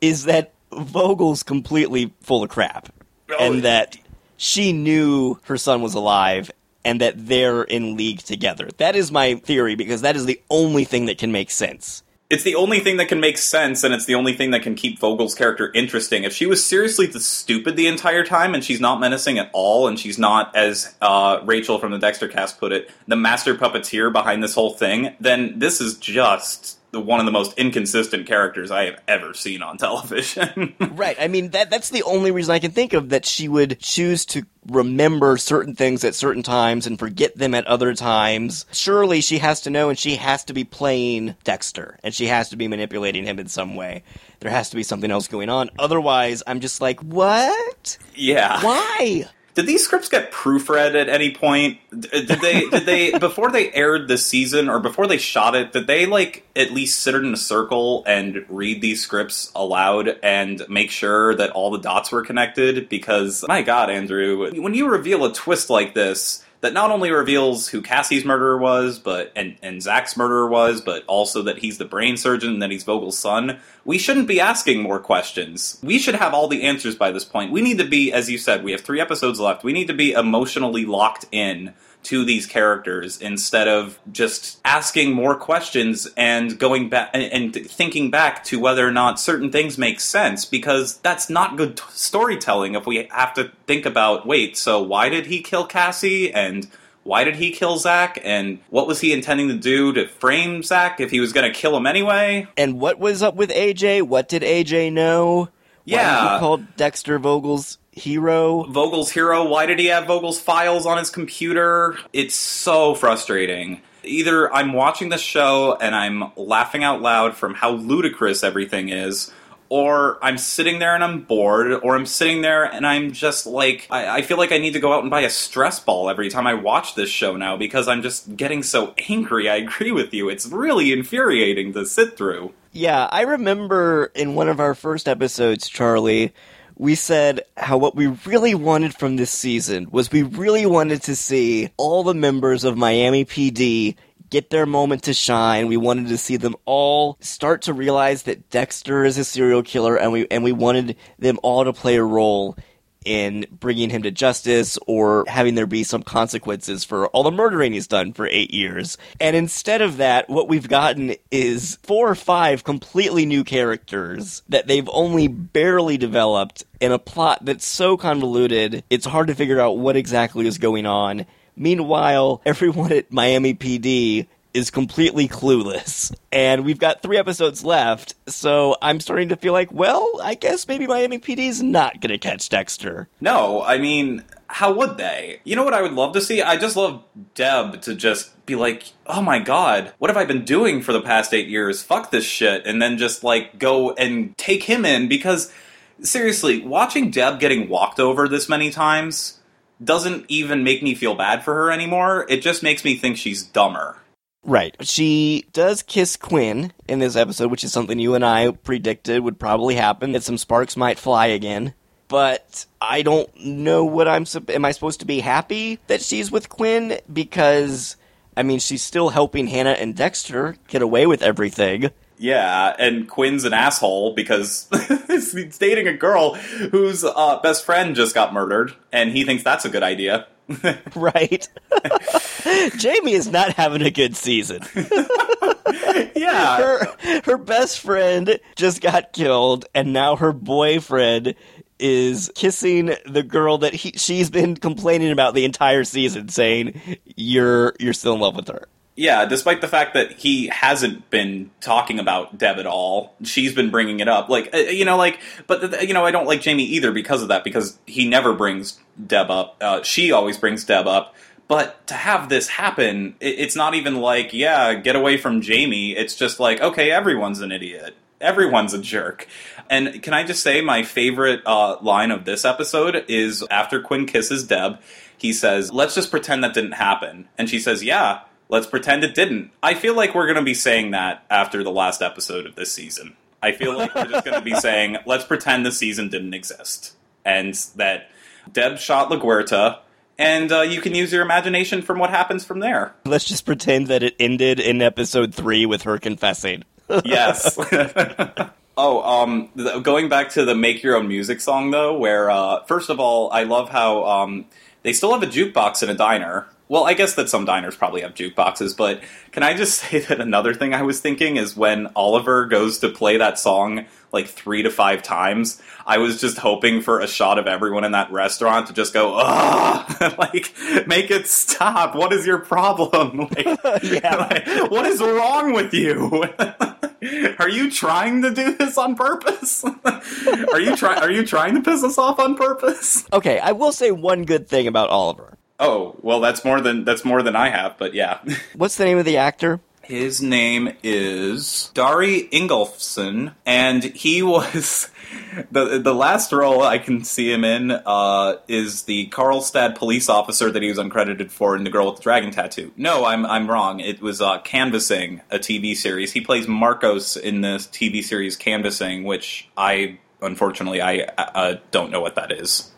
is that Vogel's completely full of crap, Oh, and that she knew her son was alive. And that they're in league together. That is my theory because that is the only thing that can make sense. it's the only thing that can make sense, and it's the only thing that can keep Vogel's character interesting. If she was seriously the stupid the entire time, and she's not menacing at all, and she's not, as uh, Rachel from the Dexter cast put it, the master puppeteer behind this whole thing, then this is just the, one of the most inconsistent characters I have ever seen on television. Right. I mean that that's the only reason I can think of that she would choose to remember certain things at certain times and forget them at other times. Surely she has to know and she has to be playing Dexter and she has to be manipulating him in some way. There has to be something else going on. Otherwise, I'm just like, "What? yeah. Why?" Did these scripts get proofread at any point? Uh, did they? Did they before they aired this season or before they shot it? Did they like at least sit in a circle and read these scripts aloud and make sure that all the dots were connected? Because my God, Andrew, when you reveal a twist like this. That not only reveals who Cassie's murderer was, but and, and Zach's murderer was, but also that he's the brain surgeon and that he's Vogel's son. We shouldn't be asking more questions. We should have all the answers by this point. We need to be, as you said, we have three episodes left. We need to be emotionally locked in to these characters instead of just asking more questions and going back and, and thinking back to whether or not certain things make sense because that's not good t- storytelling if we have to think about wait so why did he kill cassie and why did he kill Zach? And what was he intending to do to frame Zach if he was going to kill him anyway? And what was up with AJ? What did AJ know? Why Yeah. he called Dexter Vogel's hero. Vogel's hero. Why did he have Vogel's files on his computer? It's so frustrating. Either I'm watching the show and I'm laughing out loud from how ludicrous everything is, or I'm sitting there and I'm bored, or I'm sitting there and I'm just like, I, I feel like I need to go out and buy a stress ball every time I watch this show now because I'm just getting so angry. I agree with you. It's really infuriating to sit through. Yeah, I remember in one of our first episodes, Charlie, we said how what we really wanted from this season was we really wanted to see all the members of Miami PD get their moment to shine. We wanted to see them all start to realize that Dexter is a serial killer and we and we wanted them all to play a role in bringing him to justice or having there be some consequences for all the murdering he's done for eight years. And instead of that, what we've gotten is four or five completely new characters that they've only barely developed in a plot that's so convoluted, it's hard to figure out what exactly is going on. Meanwhile, everyone at Miami PD is completely clueless. And we've got three episodes left, so I'm starting to feel like, well, I guess maybe Miami PD's not gonna catch Dexter. No, I mean, how would they? You know what I would love to see? I just love Deb to just be like, oh my god, what have I been doing for the past eight years? Fuck this shit. And then just like go and take him in because seriously, watching Deb getting walked over this many times doesn't even make me feel bad for her anymore. It just makes me think she's dumber. Right. She does kiss Quinn in this episode, which is something you and I predicted would probably happen, that some sparks might fly again. But I don't know what I'm. Am I supposed to be happy that she's with Quinn? Because, I mean, she's still helping Hannah and Dexter get away with everything. Yeah, and Quinn's an asshole because he's dating a girl whose uh, best friend just got murdered, and he thinks that's a good idea. Right. Jamie is not having a good season. Yeah, her her best friend just got killed and now her boyfriend is kissing the girl that he she's been complaining about the entire season saying you're you're still in love with her. Yeah. Despite the fact that he hasn't been talking about Deb at all, she's been bringing it up. Like uh, you know, like but you know, I don't like Jamie either because of that because he never brings Deb up. Uh, she always brings Deb up. But to have this happen, it, it's not even like, yeah, get away from Jamie. It's just like, okay, everyone's an idiot. Everyone's a jerk. And can I just say, my favorite uh, line of this episode is after Quinn kisses Deb, he says, let's just pretend that didn't happen. And she says, yeah, let's pretend it didn't. I feel like we're going to be saying that after the last episode of this season. I feel like we're just going to be saying, let's pretend the season didn't exist. And that Deb shot LaGuerta, and uh, you can use your imagination from what happens from there. Let's just pretend that it ended in episode 3 with her confessing. Yes. oh, um, th- going back to the make your own music song though, where uh, first of all, I love how um, they still have a jukebox in a diner. Well, I guess that some diners probably have jukeboxes, but can I just say that another thing I was thinking is when Oliver goes to play that song like three to five times, I was just hoping for a shot of everyone in that restaurant to just go, ugh, like, make it stop. What is your problem? Like, like, what is wrong with you? Are you trying to do this on purpose? are you trying? Are you trying to piss us off on purpose? Okay, I will say one good thing about Oliver. Oh, well, that's more than that's more than I have, but yeah. What's the name of the actor? His name is Darri Ingolfsson, and he was the the last role I can see him in uh, is the Karlstad police officer that he was uncredited for in The Girl with the Dragon Tattoo. No, I'm I'm wrong. It was uh, Canvassing, a TV series. He plays Marcos in the TV series Canvassing, which I unfortunately I uh, don't know what that is.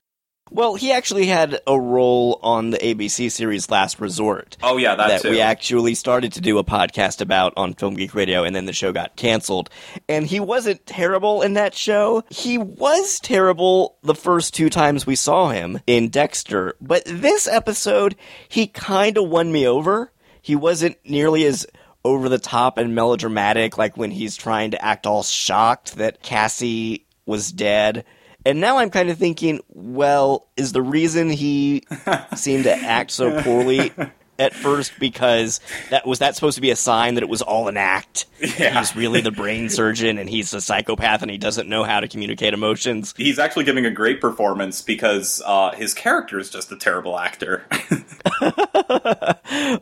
Well, he actually had a role on the ABC series Last Resort. Oh yeah, that, that we actually started to do a podcast about on Film Geek Radio, and then the show got canceled. And he wasn't terrible in that show. He was terrible the first two times we saw him in Dexter, but this episode, he kind of won me over. He wasn't nearly as over the top and melodramatic like when he's trying to act all shocked that Cassie was dead. And now I'm kind of thinking, well, is the reason he seemed to act so poorly at first because that was that supposed to be a sign that it was all an act? Yeah. He's really the brain surgeon and he's a psychopath and he doesn't know how to communicate emotions. He's actually giving a great performance because uh, his character is just a terrible actor.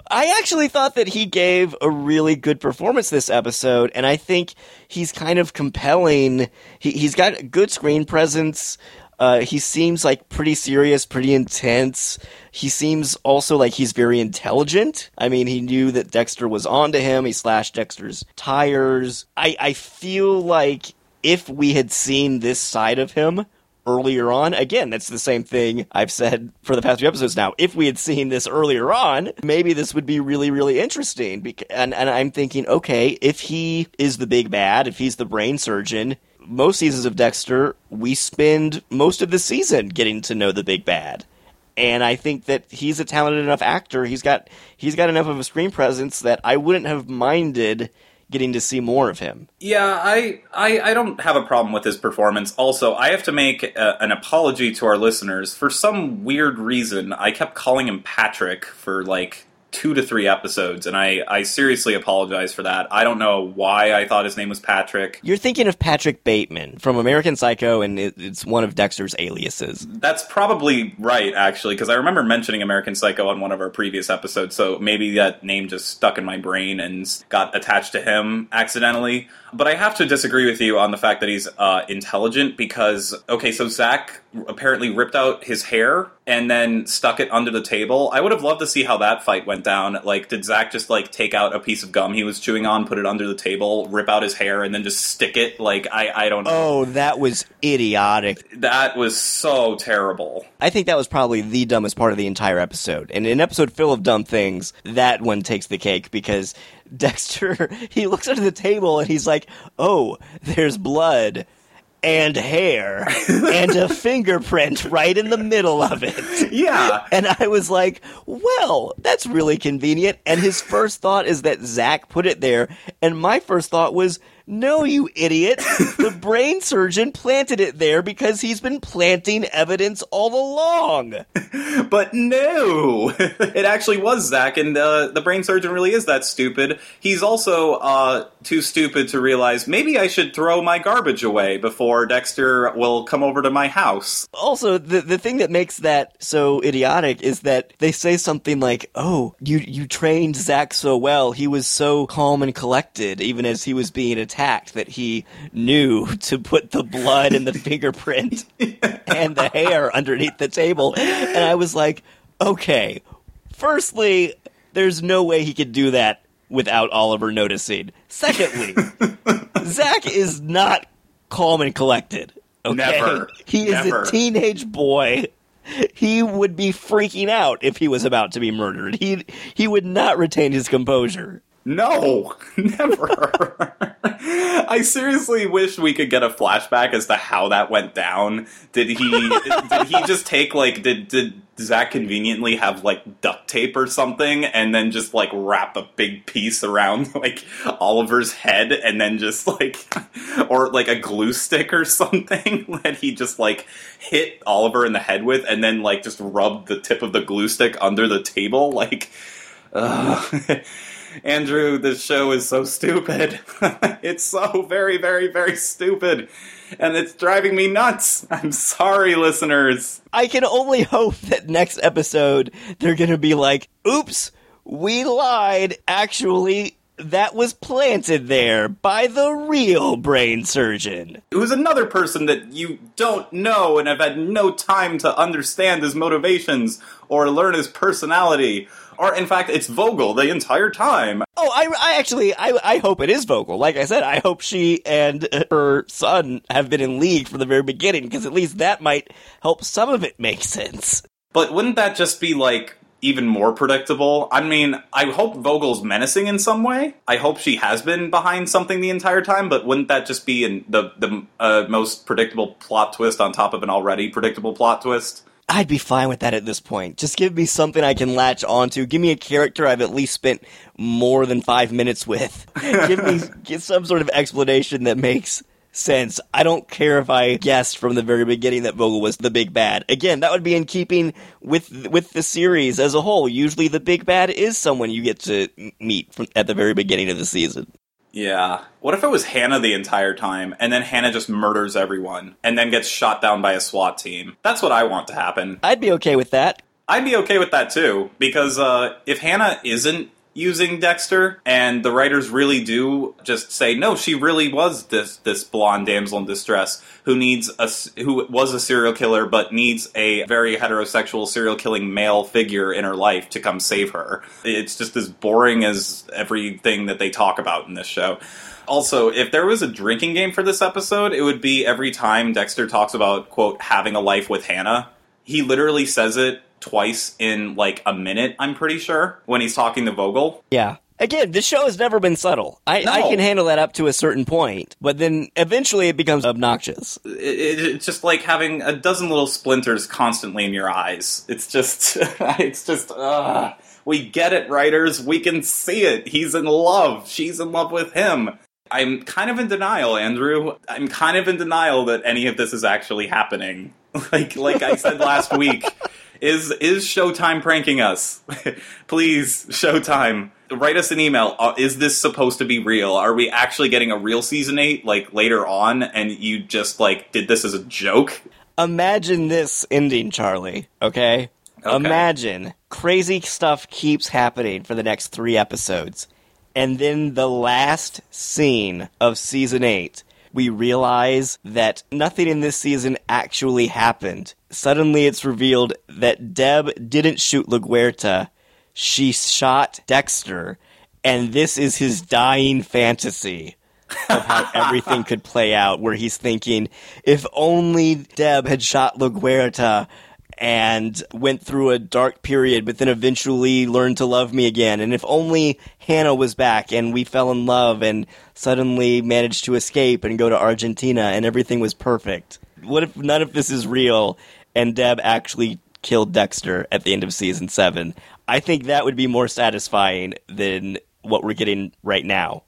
I actually thought that he gave a really good performance this episode, and I think he's kind of compelling. He, he's got good screen presence. Uh, he seems like pretty serious, pretty intense. He seems also like he's very intelligent. I mean, he knew that Dexter was onto him. He slashed Dexter's tires. I, I feel like if we had seen this side of him earlier on, again, that's the same thing I've said for the past few episodes now. If we had seen this earlier on, maybe this would be really, really interesting. And, and I'm thinking, okay, if he is the big bad, if he's the brain surgeon, most seasons of Dexter, we spend most of the season getting to know the big bad. And I think that he's a talented enough actor. He's got he's got enough of a screen presence that I wouldn't have minded getting to see more of him. Yeah, I, I I don't have a problem with his performance. Also, I have to make a, an apology to our listeners. For some weird reason, I kept calling him Patrick for like two to three episodes, and I, I seriously apologize for that. I don't know why I thought his name was Patrick. You're thinking of Patrick Bateman from American Psycho, and it, it's one of Dexter's aliases. That's probably right, actually, because I remember mentioning American Psycho on one of our previous episodes, so maybe that name just stuck in my brain and got attached to him accidentally. But I have to disagree with you on the fact that he's uh, intelligent because, okay, so Zach apparently ripped out his hair and then stuck it under the table. I would have loved to see how that fight went down. Like, did Zach just like take out a piece of gum he was chewing on, put it under the table, rip out his hair, and then just stick it? Like, I, I don't know. Oh, that was idiotic. That was so terrible. I think that was probably the dumbest part of the entire episode. And an episode full of dumb things, that one takes the cake because Dexter, he looks under the table and he's like, oh, there's blood and hair and a fingerprint right in the middle of it. Yeah. And I was like, well, that's really convenient. And his first thought is that Zach put it there. And my first thought was, no, you idiot. The brain surgeon planted it there because he's been planting evidence all along. But no, it actually was Zach, and uh, the brain surgeon really is that stupid. He's also uh, too stupid to realize maybe I should throw my garbage away before Dexter will come over to my house. Also, the the thing that makes that so idiotic is that they say something like, "Oh, you you trained Zach so well. He was so calm and collected, even as he was being attacked, that he knew to put the blood and the fingerprint and the hair underneath the table." And I was like, "Okay, firstly, there's no way he could do that." Without Oliver noticing. Secondly, Zach is not calm and collected. Okay? Never. He is Never. a teenage boy. He would be freaking out if he was about to be murdered. He he would not retain his composure. No, never. I seriously wish we could get a flashback as to how that went down. Did he did he just take like did did Zach conveniently have like duct tape or something and then just like wrap a big piece around like Oliver's head and then just like or like a glue stick or something that he just like hit Oliver in the head with and then like just rubbed the tip of the glue stick under the table like. Andrew, this show is so stupid. it's so very, very, very stupid. And it's driving me nuts. I'm sorry, listeners. I can only hope that next episode they're going to be like, "Oops, we lied. Actually, that was planted there by the real brain surgeon." Who's another person that you don't know and have had no time to understand his motivations or learn his personality. Or, in fact, it's Vogel the entire time. Oh, I, I actually, I, I hope it is Vogel. Like I said, I hope she and her son have been in league from the very beginning, because at least that might help some of it make sense. But wouldn't that just be like even more predictable? I mean, I hope Vogel's menacing in some way. I hope she has been behind something the entire time. But wouldn't that just be in the the uh, most predictable plot twist on top of an already predictable plot twist? I'd be fine with that at this point. Just give me something I can latch onto. Give me a character I've at least spent more than five minutes with. give me get some sort of explanation that makes sense. I don't care if I guessed from the very beginning that Vogel was the big bad. Again, that would be in keeping with with the series as a whole. Usually, the big bad is someone you get to meet from, at the very beginning of the season. Yeah. What if it was Hannah the entire time, and then Hannah just murders everyone, and then gets shot down by a SWAT team? That's what I want to happen. I'd be okay with that. I'd be okay with that too, because uh, if Hannah isn't using Dexter, and the writers really do just say, no, she really was this this blonde damsel in distress who needs a who was a serial killer, but needs a very heterosexual serial killing male figure in her life to come save her. It's just as boring as everything that they talk about in this show. Also, if there was a drinking game for this episode, it would be every time Dexter talks about, quote, having a life with Hannah. He literally says it twice in like a minute, I'm pretty sure, when he's talking to Vogel. Yeah. Again, this show has never been subtle. I, I can handle that up to a certain point, but then eventually it becomes obnoxious. It, it, it's just like having a dozen little splinters constantly in your eyes. It's just, it's just, uh, we get it, writers. We can see it. He's in love. She's in love with him. I'm kind of in denial, Andrew. I'm kind of in denial that any of this is actually happening. like, like I said last week, is is Showtime pranking us? Please, Showtime, write us an email. Uh, is this supposed to be real? Are we actually getting a real season eight like later on? And you just like did this as a joke? Imagine this ending, Charlie. Okay? Okay. Imagine crazy stuff keeps happening for the next three episodes. And then the last scene of season eight, we realize that nothing in this season actually happened. Suddenly it's revealed that Deb didn't shoot LaGuerta, she shot Dexter, and this is his dying fantasy of how everything could play out, where he's thinking, if only Deb had shot LaGuerta and went through a dark period, but then eventually learned to love me again. And if only Hannah was back and we fell in love and suddenly managed to escape and go to Argentina and everything was perfect. What if none of this is real and Deb actually killed Dexter at the end of season seven? I think that would be more satisfying than what we're getting right now.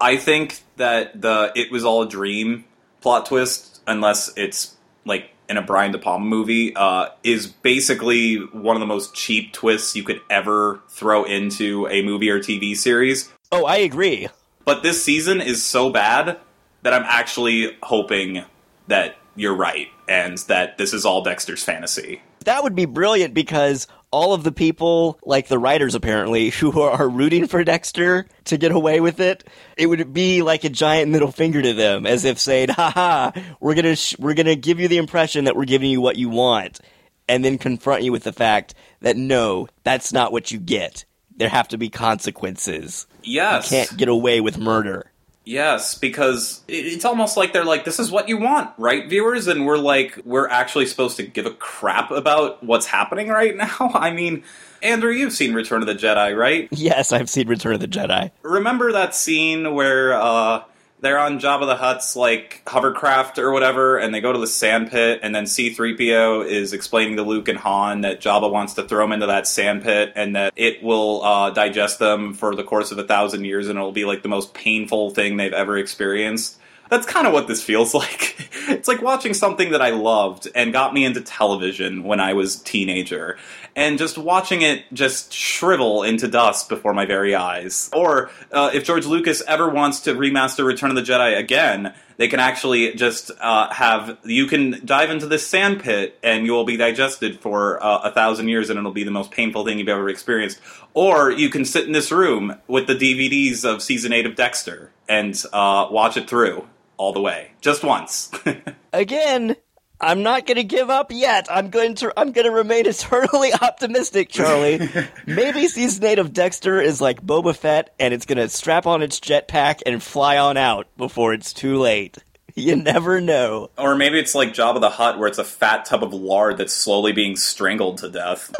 I think that the it was all a dream plot twist, unless it's like in a Brian De Palma movie, uh, is basically one of the most cheap twists you could ever throw into a movie or TV series. Oh, I agree. But this season is so bad that I'm actually hoping that you're right and that this is all Dexter's fantasy. That would be brilliant because all of the people, like the writers apparently, who are rooting for Dexter to get away with it, it would be like a giant middle finger to them, as if saying, "Ha ha, we're gonna sh- we're gonna give you the impression that we're giving you what you want," and then confront you with the fact that no, that's not what you get. There have to be consequences. Yes. You can't get away with murder. Yes, because it's almost like they're like, this is what you want, right, viewers? And we're like, we're actually supposed to give a crap about what's happening right now? I mean, Andrew, you've seen Return of the Jedi, right? Yes, I've seen Return of the Jedi. Remember that scene where uh, they're on Jabba the Hutt's like hovercraft or whatever, and they go to the sand pit, and then C-3PO is explaining to Luke and Han that Jabba wants to throw them into that sand pit, and that it will uh, digest them for the course of a thousand years, and it'll be like the most painful thing they've ever experienced. That's kind of what this feels like. it's like watching something that I loved and got me into television when I was teenager, and just watching it just shrivel into dust before my very eyes. Or uh, if George Lucas ever wants to remaster Return of the Jedi again, they can actually just uh, have you can dive into this sand pit and you will be digested for uh, a thousand years and it'll be the most painful thing you've ever experienced. Or you can sit in this room with the DVDs of season eight of Dexter and uh, watch it through all the way, just once. Again, I'm not going to give up yet. I'm going to I'm going to remain eternally optimistic, Charlie. Maybe season 8 of Dexter is like Boba Fett and it's going to strap on its jetpack and fly on out before it's too late. You never know. or maybe it's like Jabba the Hutt, where it's a fat tub of lard that's slowly being strangled to death.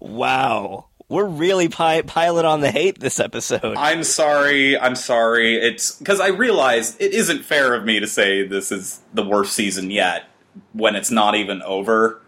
Wow. We're really pi- piling on the hate this episode. I'm sorry. I'm sorry. It's because I realize it isn't fair of me to say this is the worst season yet when it's not even over.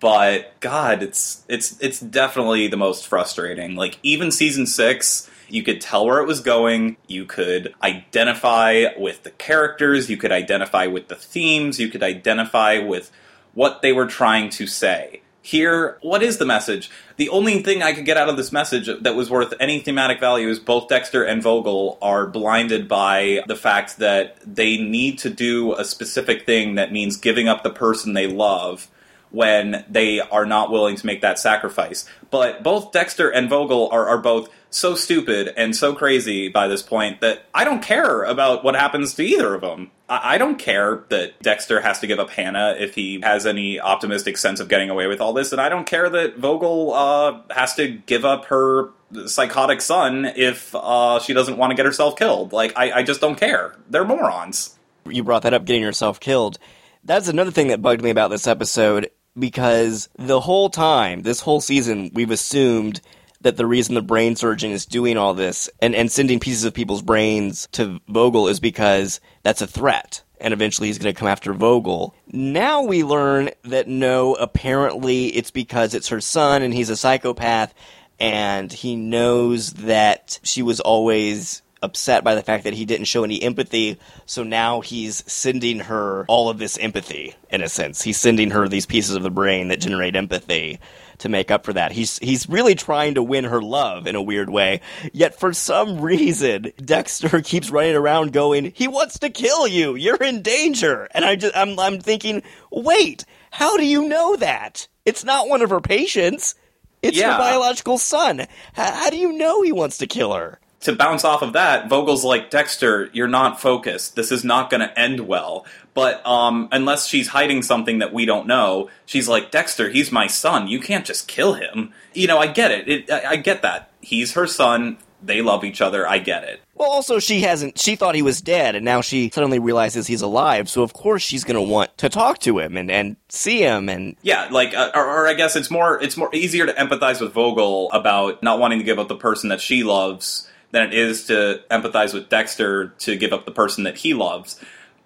But God, it's it's it's definitely the most frustrating. Like even season six, you could tell where it was going. You could identify with the characters. You could identify with the themes. You could identify with what they were trying to say. Here, what is the message? The only thing I could get out of this message that was worth any thematic value is both Dexter and Vogel are blinded by the fact that they need to do a specific thing that means giving up the person they love when they are not willing to make that sacrifice. But both Dexter and Vogel are, are both so stupid and so crazy by this point that I don't care about what happens to either of them. I, I don't care that Dexter has to give up Hannah if he has any optimistic sense of getting away with all this, and I don't care that Vogel uh, has to give up her psychotic son if uh, she doesn't want to get herself killed. Like, I, I just don't care. They're morons. you brought that up getting yourself killed. That's another thing that bugged me about this episode because the whole time, this whole season, we've assumed that the reason the brain surgeon is doing all this and, and sending pieces of people's brains to Vogel is because that's a threat. And eventually he's going to come after Vogel. Now we learn that no, apparently it's because it's her son and he's a psychopath and he knows that she was always upset by the fact that he didn't show any empathy. So now he's sending her all of this empathy, in a sense. He's sending her these pieces of the brain that generate empathy to make up for that. He's he's really trying to win her love in a weird way. Yet for some reason, Dexter keeps running around going, "He wants to kill you. You're in danger." And I just I'm I'm thinking, "Wait, how do you know that? It's not one of her patients. It's Yeah. her biological son. How do you know he wants to kill her?" To bounce off of that, Vogel's like, Dexter, you're not focused. This is not going to end well. But um, unless she's hiding something that we don't know, she's like, Dexter, he's my son. You can't just kill him. You know, I get it. it I, I get that. He's her son. They love each other. I get it. Well, also she hasn't. She thought he was dead, and now she suddenly realizes he's alive. So of course she's going to want to talk to him and and see him. And Yeah, like, uh, or, or I guess it's more it's more easier to empathize with Vogel about not wanting to give up the person that she loves than it is to empathize with Dexter to give up the person that he loves.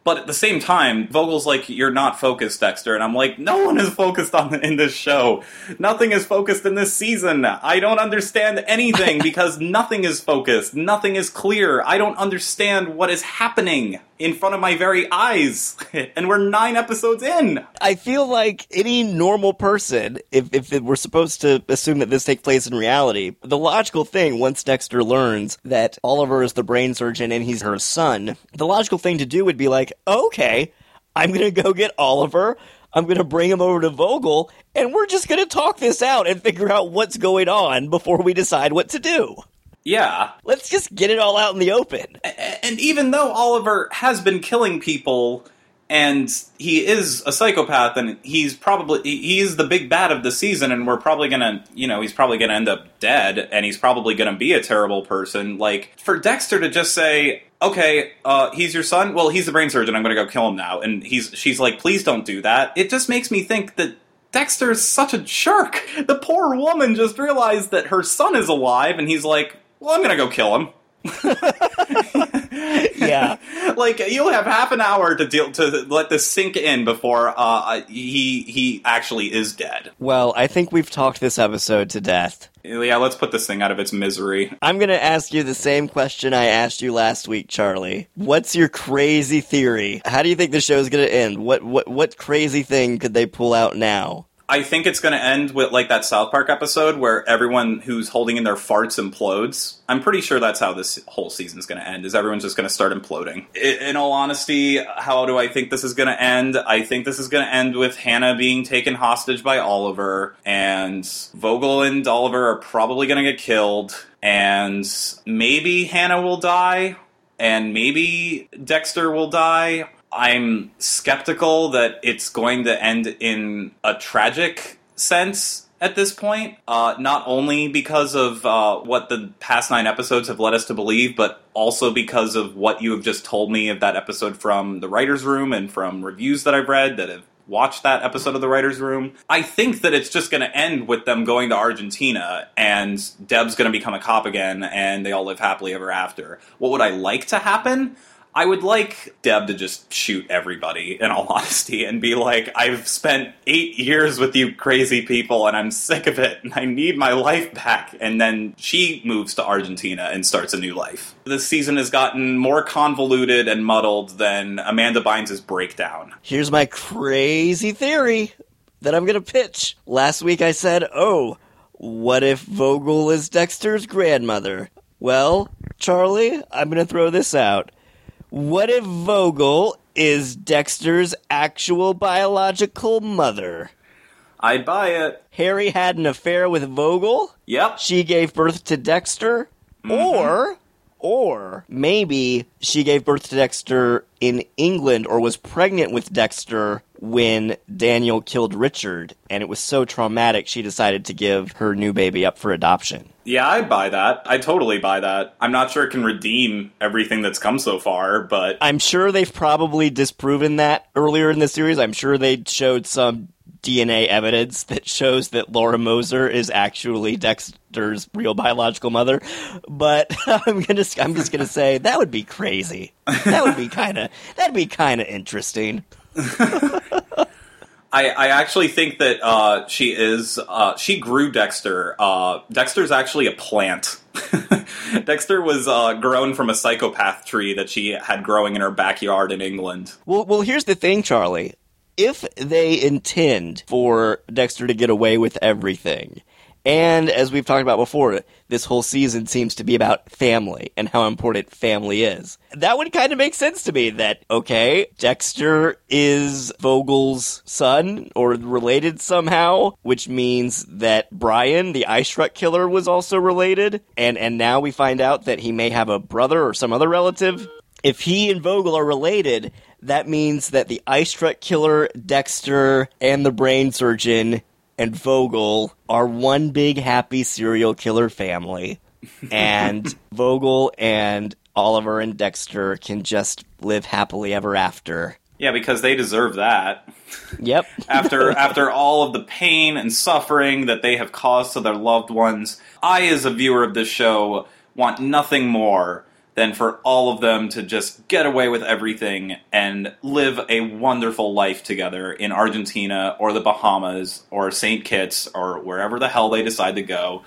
But at the same time, Vogel's like, "You're not focused, Dexter," and I'm like, "No one is focused on in this show. Nothing is focused in this season. I don't understand anything because nothing is focused. Nothing is clear. I don't understand what is happening in front of my very eyes, and we're nine episodes in." I feel like any normal person, if if it- we're supposed to assume that this takes place in reality, the logical thing once Dexter learns that Oliver is the brain surgeon and he's her son, the logical thing to do would be like, okay, I'm gonna go get Oliver. I'm going to bring him over to Vogel, and we're just going to talk this out and figure out what's going on before we decide what to do. Yeah, Let's just get it all out in the open. and even though Oliver has been killing people and he is a psychopath and he's probably he's the big bad of the season and we're probably gonna you know he's probably gonna end up dead and he's probably gonna be a terrible person like for dexter to just say okay uh, he's your son well he's the brain surgeon i'm gonna go kill him now and he's she's like please don't do that it just makes me think that Dexter is such a jerk. The poor woman just realized that her son is alive, and he's like, "Well, I'm gonna go kill him." Yeah. like you'll have half an hour to deal to let this sink in before uh, he he actually is dead. Well, I think we've talked this episode to death. Yeah, let's put this thing out of its misery. I'm going to ask you the same question I asked you last week, Charlie. What's your crazy theory? How do you think the show is going to end? What what what crazy thing could they pull out now? I think it's going to end with like that South Park episode where everyone who's holding in their farts implodes. I'm pretty sure that's how this whole season's going to end. Is everyone's just going to start imploding? In all honesty, how do I think this is going to end? I think this is going to end with Hannah being taken hostage by Oliver, and Vogel and Oliver are probably going to get killed, and maybe Hannah will die, and maybe Dexter will die. I'm skeptical that it's going to end in a tragic sense at this point. Uh, not only because of uh, what the past nine episodes have led us to believe, but also because of what you have just told me of that episode from the writer's room and from reviews that I've read that have watched that episode of the writer's room. I think that it's just going to end with them going to Argentina and Deb's going to become a cop again and they all live happily ever after. What would I like to happen? I would like Deb to just shoot everybody, in all honesty, and be like, I've spent eight years with you crazy people and I'm sick of it and I need my life back. And then she moves to Argentina and starts a new life. This season has gotten more convoluted and muddled than Amanda Bynes' breakdown. Here's my crazy theory that I'm going to pitch. Last week I said, "Oh, what if Vogel is Dexter's grandmother?" Well, Charlie, I'm going to throw this out. What if Vogel is Dexter's actual biological mother? I'd buy it. Harry had an affair with Vogel. Yep. She gave birth to Dexter. Mm-hmm. Or, or maybe she gave birth to Dexter in England or was pregnant with Dexter when Daniel killed Richard. And it was so traumatic she decided to give her new baby up for adoption. Yeah, I'd buy that. I totally buy that. I'm not sure it can redeem everything that's come so far, but I'm sure they've probably disproven that earlier in the series. I'm sure they showed some DNA evidence that shows that Laura Moser is actually Dexter's real biological mother. But I'm gonna, I'm just gonna say that would be crazy. That would be kind of, that'd be kind of interesting. I, I actually think that uh, she is. Uh, she grew Dexter. Uh, Dexter's actually a plant Dexter was uh, grown from a psychopath tree that she had growing in her backyard in England. Well, well, here's the thing, Charlie. If they intend for Dexter to get away with everything, and as we've talked about before, this whole season seems to be about family and how important family is. That would kind of make sense to me that, okay, Dexter is Vogel's son or related somehow, which means that Brian, the ice truck killer, was also related. And, and now we find out that he may have a brother or some other relative. If he and Vogel are related, that means that the ice truck killer, Dexter, and the brain surgeon and Vogel are one big happy serial killer family. And Vogel and Oliver and Dexter can just live happily ever after. Yeah, because they deserve that. Yep. after after all of the pain and suffering that they have caused to their loved ones, I as a viewer of this show want nothing more than for all of them to just get away with everything and live a wonderful life together in Argentina or the Bahamas or St. Kitts or wherever the hell they decide to go.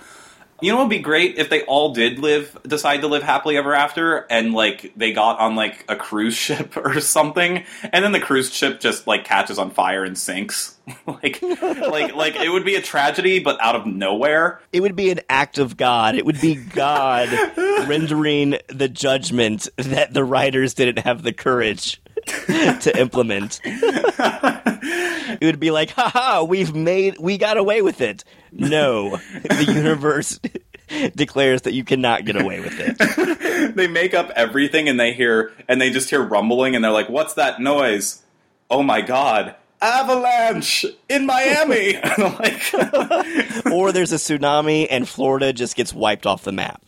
You know what would be great if they all did live decide to live happily ever after and like they got on like a cruise ship or something and then the cruise ship just like catches on fire and sinks. like like like it would be a tragedy but out of nowhere. It would be an act of God. It would be God rendering the judgment that the writers didn't have the courage to implement. it would be like, haha, we've made, we got away with it. No, the universe declares that you cannot get away with it. they make up everything and they hear, and they just hear rumbling and they're like, what's that noise? Oh my god. Avalanche in Miami. like, or there's a tsunami and Florida just gets wiped off the map.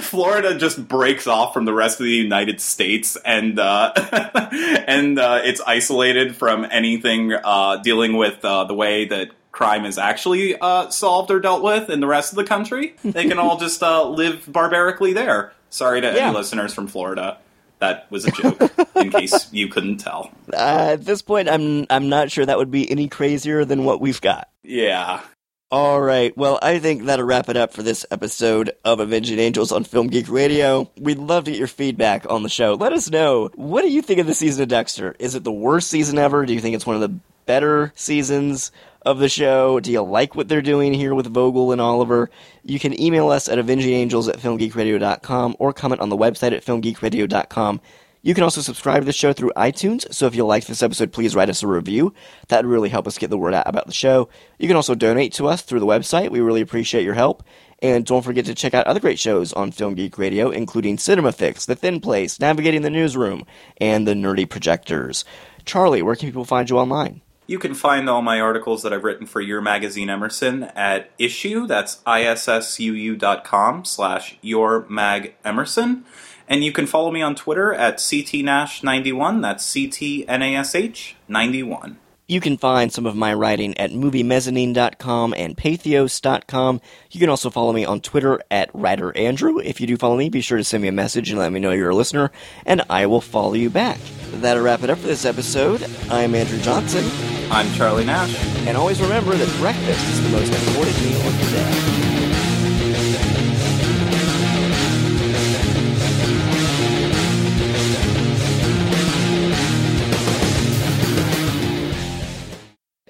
Florida just breaks off from the rest of the United States, and uh, and uh, it's isolated from anything uh, dealing with uh, the way that crime is actually uh, solved or dealt with in the rest of the country. They can all just uh, live barbarically there. Sorry to Yeah. any listeners from Florida. That was a joke, in case you couldn't tell. Uh, at this point, I'm I'm not sure that would be any crazier than what we've got. Yeah. All right. Well, I think that'll wrap it up for this episode of Avenging Angels on Film Geek Radio. We'd love to get your feedback on the show. Let us know. What do you think of the season of Dexter? Is it the worst season ever? Do you think it's one of the better seasons of the show? Do you like what they're doing here with Vogel and Oliver? You can email us at avengingangels at filmgeekradio.com or comment on the website at filmgeekradio.com. You can also subscribe to the show through iTunes, so if you like this episode, please write us a review. That would really help us get the word out about the show. You can also donate to us through the website. We really appreciate your help. And don't forget to check out other great shows on Film Geek Radio, including Cinema Fix, The Thin Place, Navigating the Newsroom, and The Nerdy Projectors. Charlie, where can people find you online? You can find all my articles that I've written for your magazine Emerson at issue, that's issuu dot com slash your mag Emerson. And you can follow me on Twitter at ctnash91, that's C-T-N-A-S-H 91. You can find some of my writing at moviemezzanine.com and pathos.com. You can also follow me on Twitter at Writer Andrew. If you do follow me, be sure to send me a message and let me know you're a listener, and I will follow you back. That'll wrap it up for this episode. I'm Andrew Johnson, I'm Charlie Nash. and always remember that breakfast is the most important meal of the day.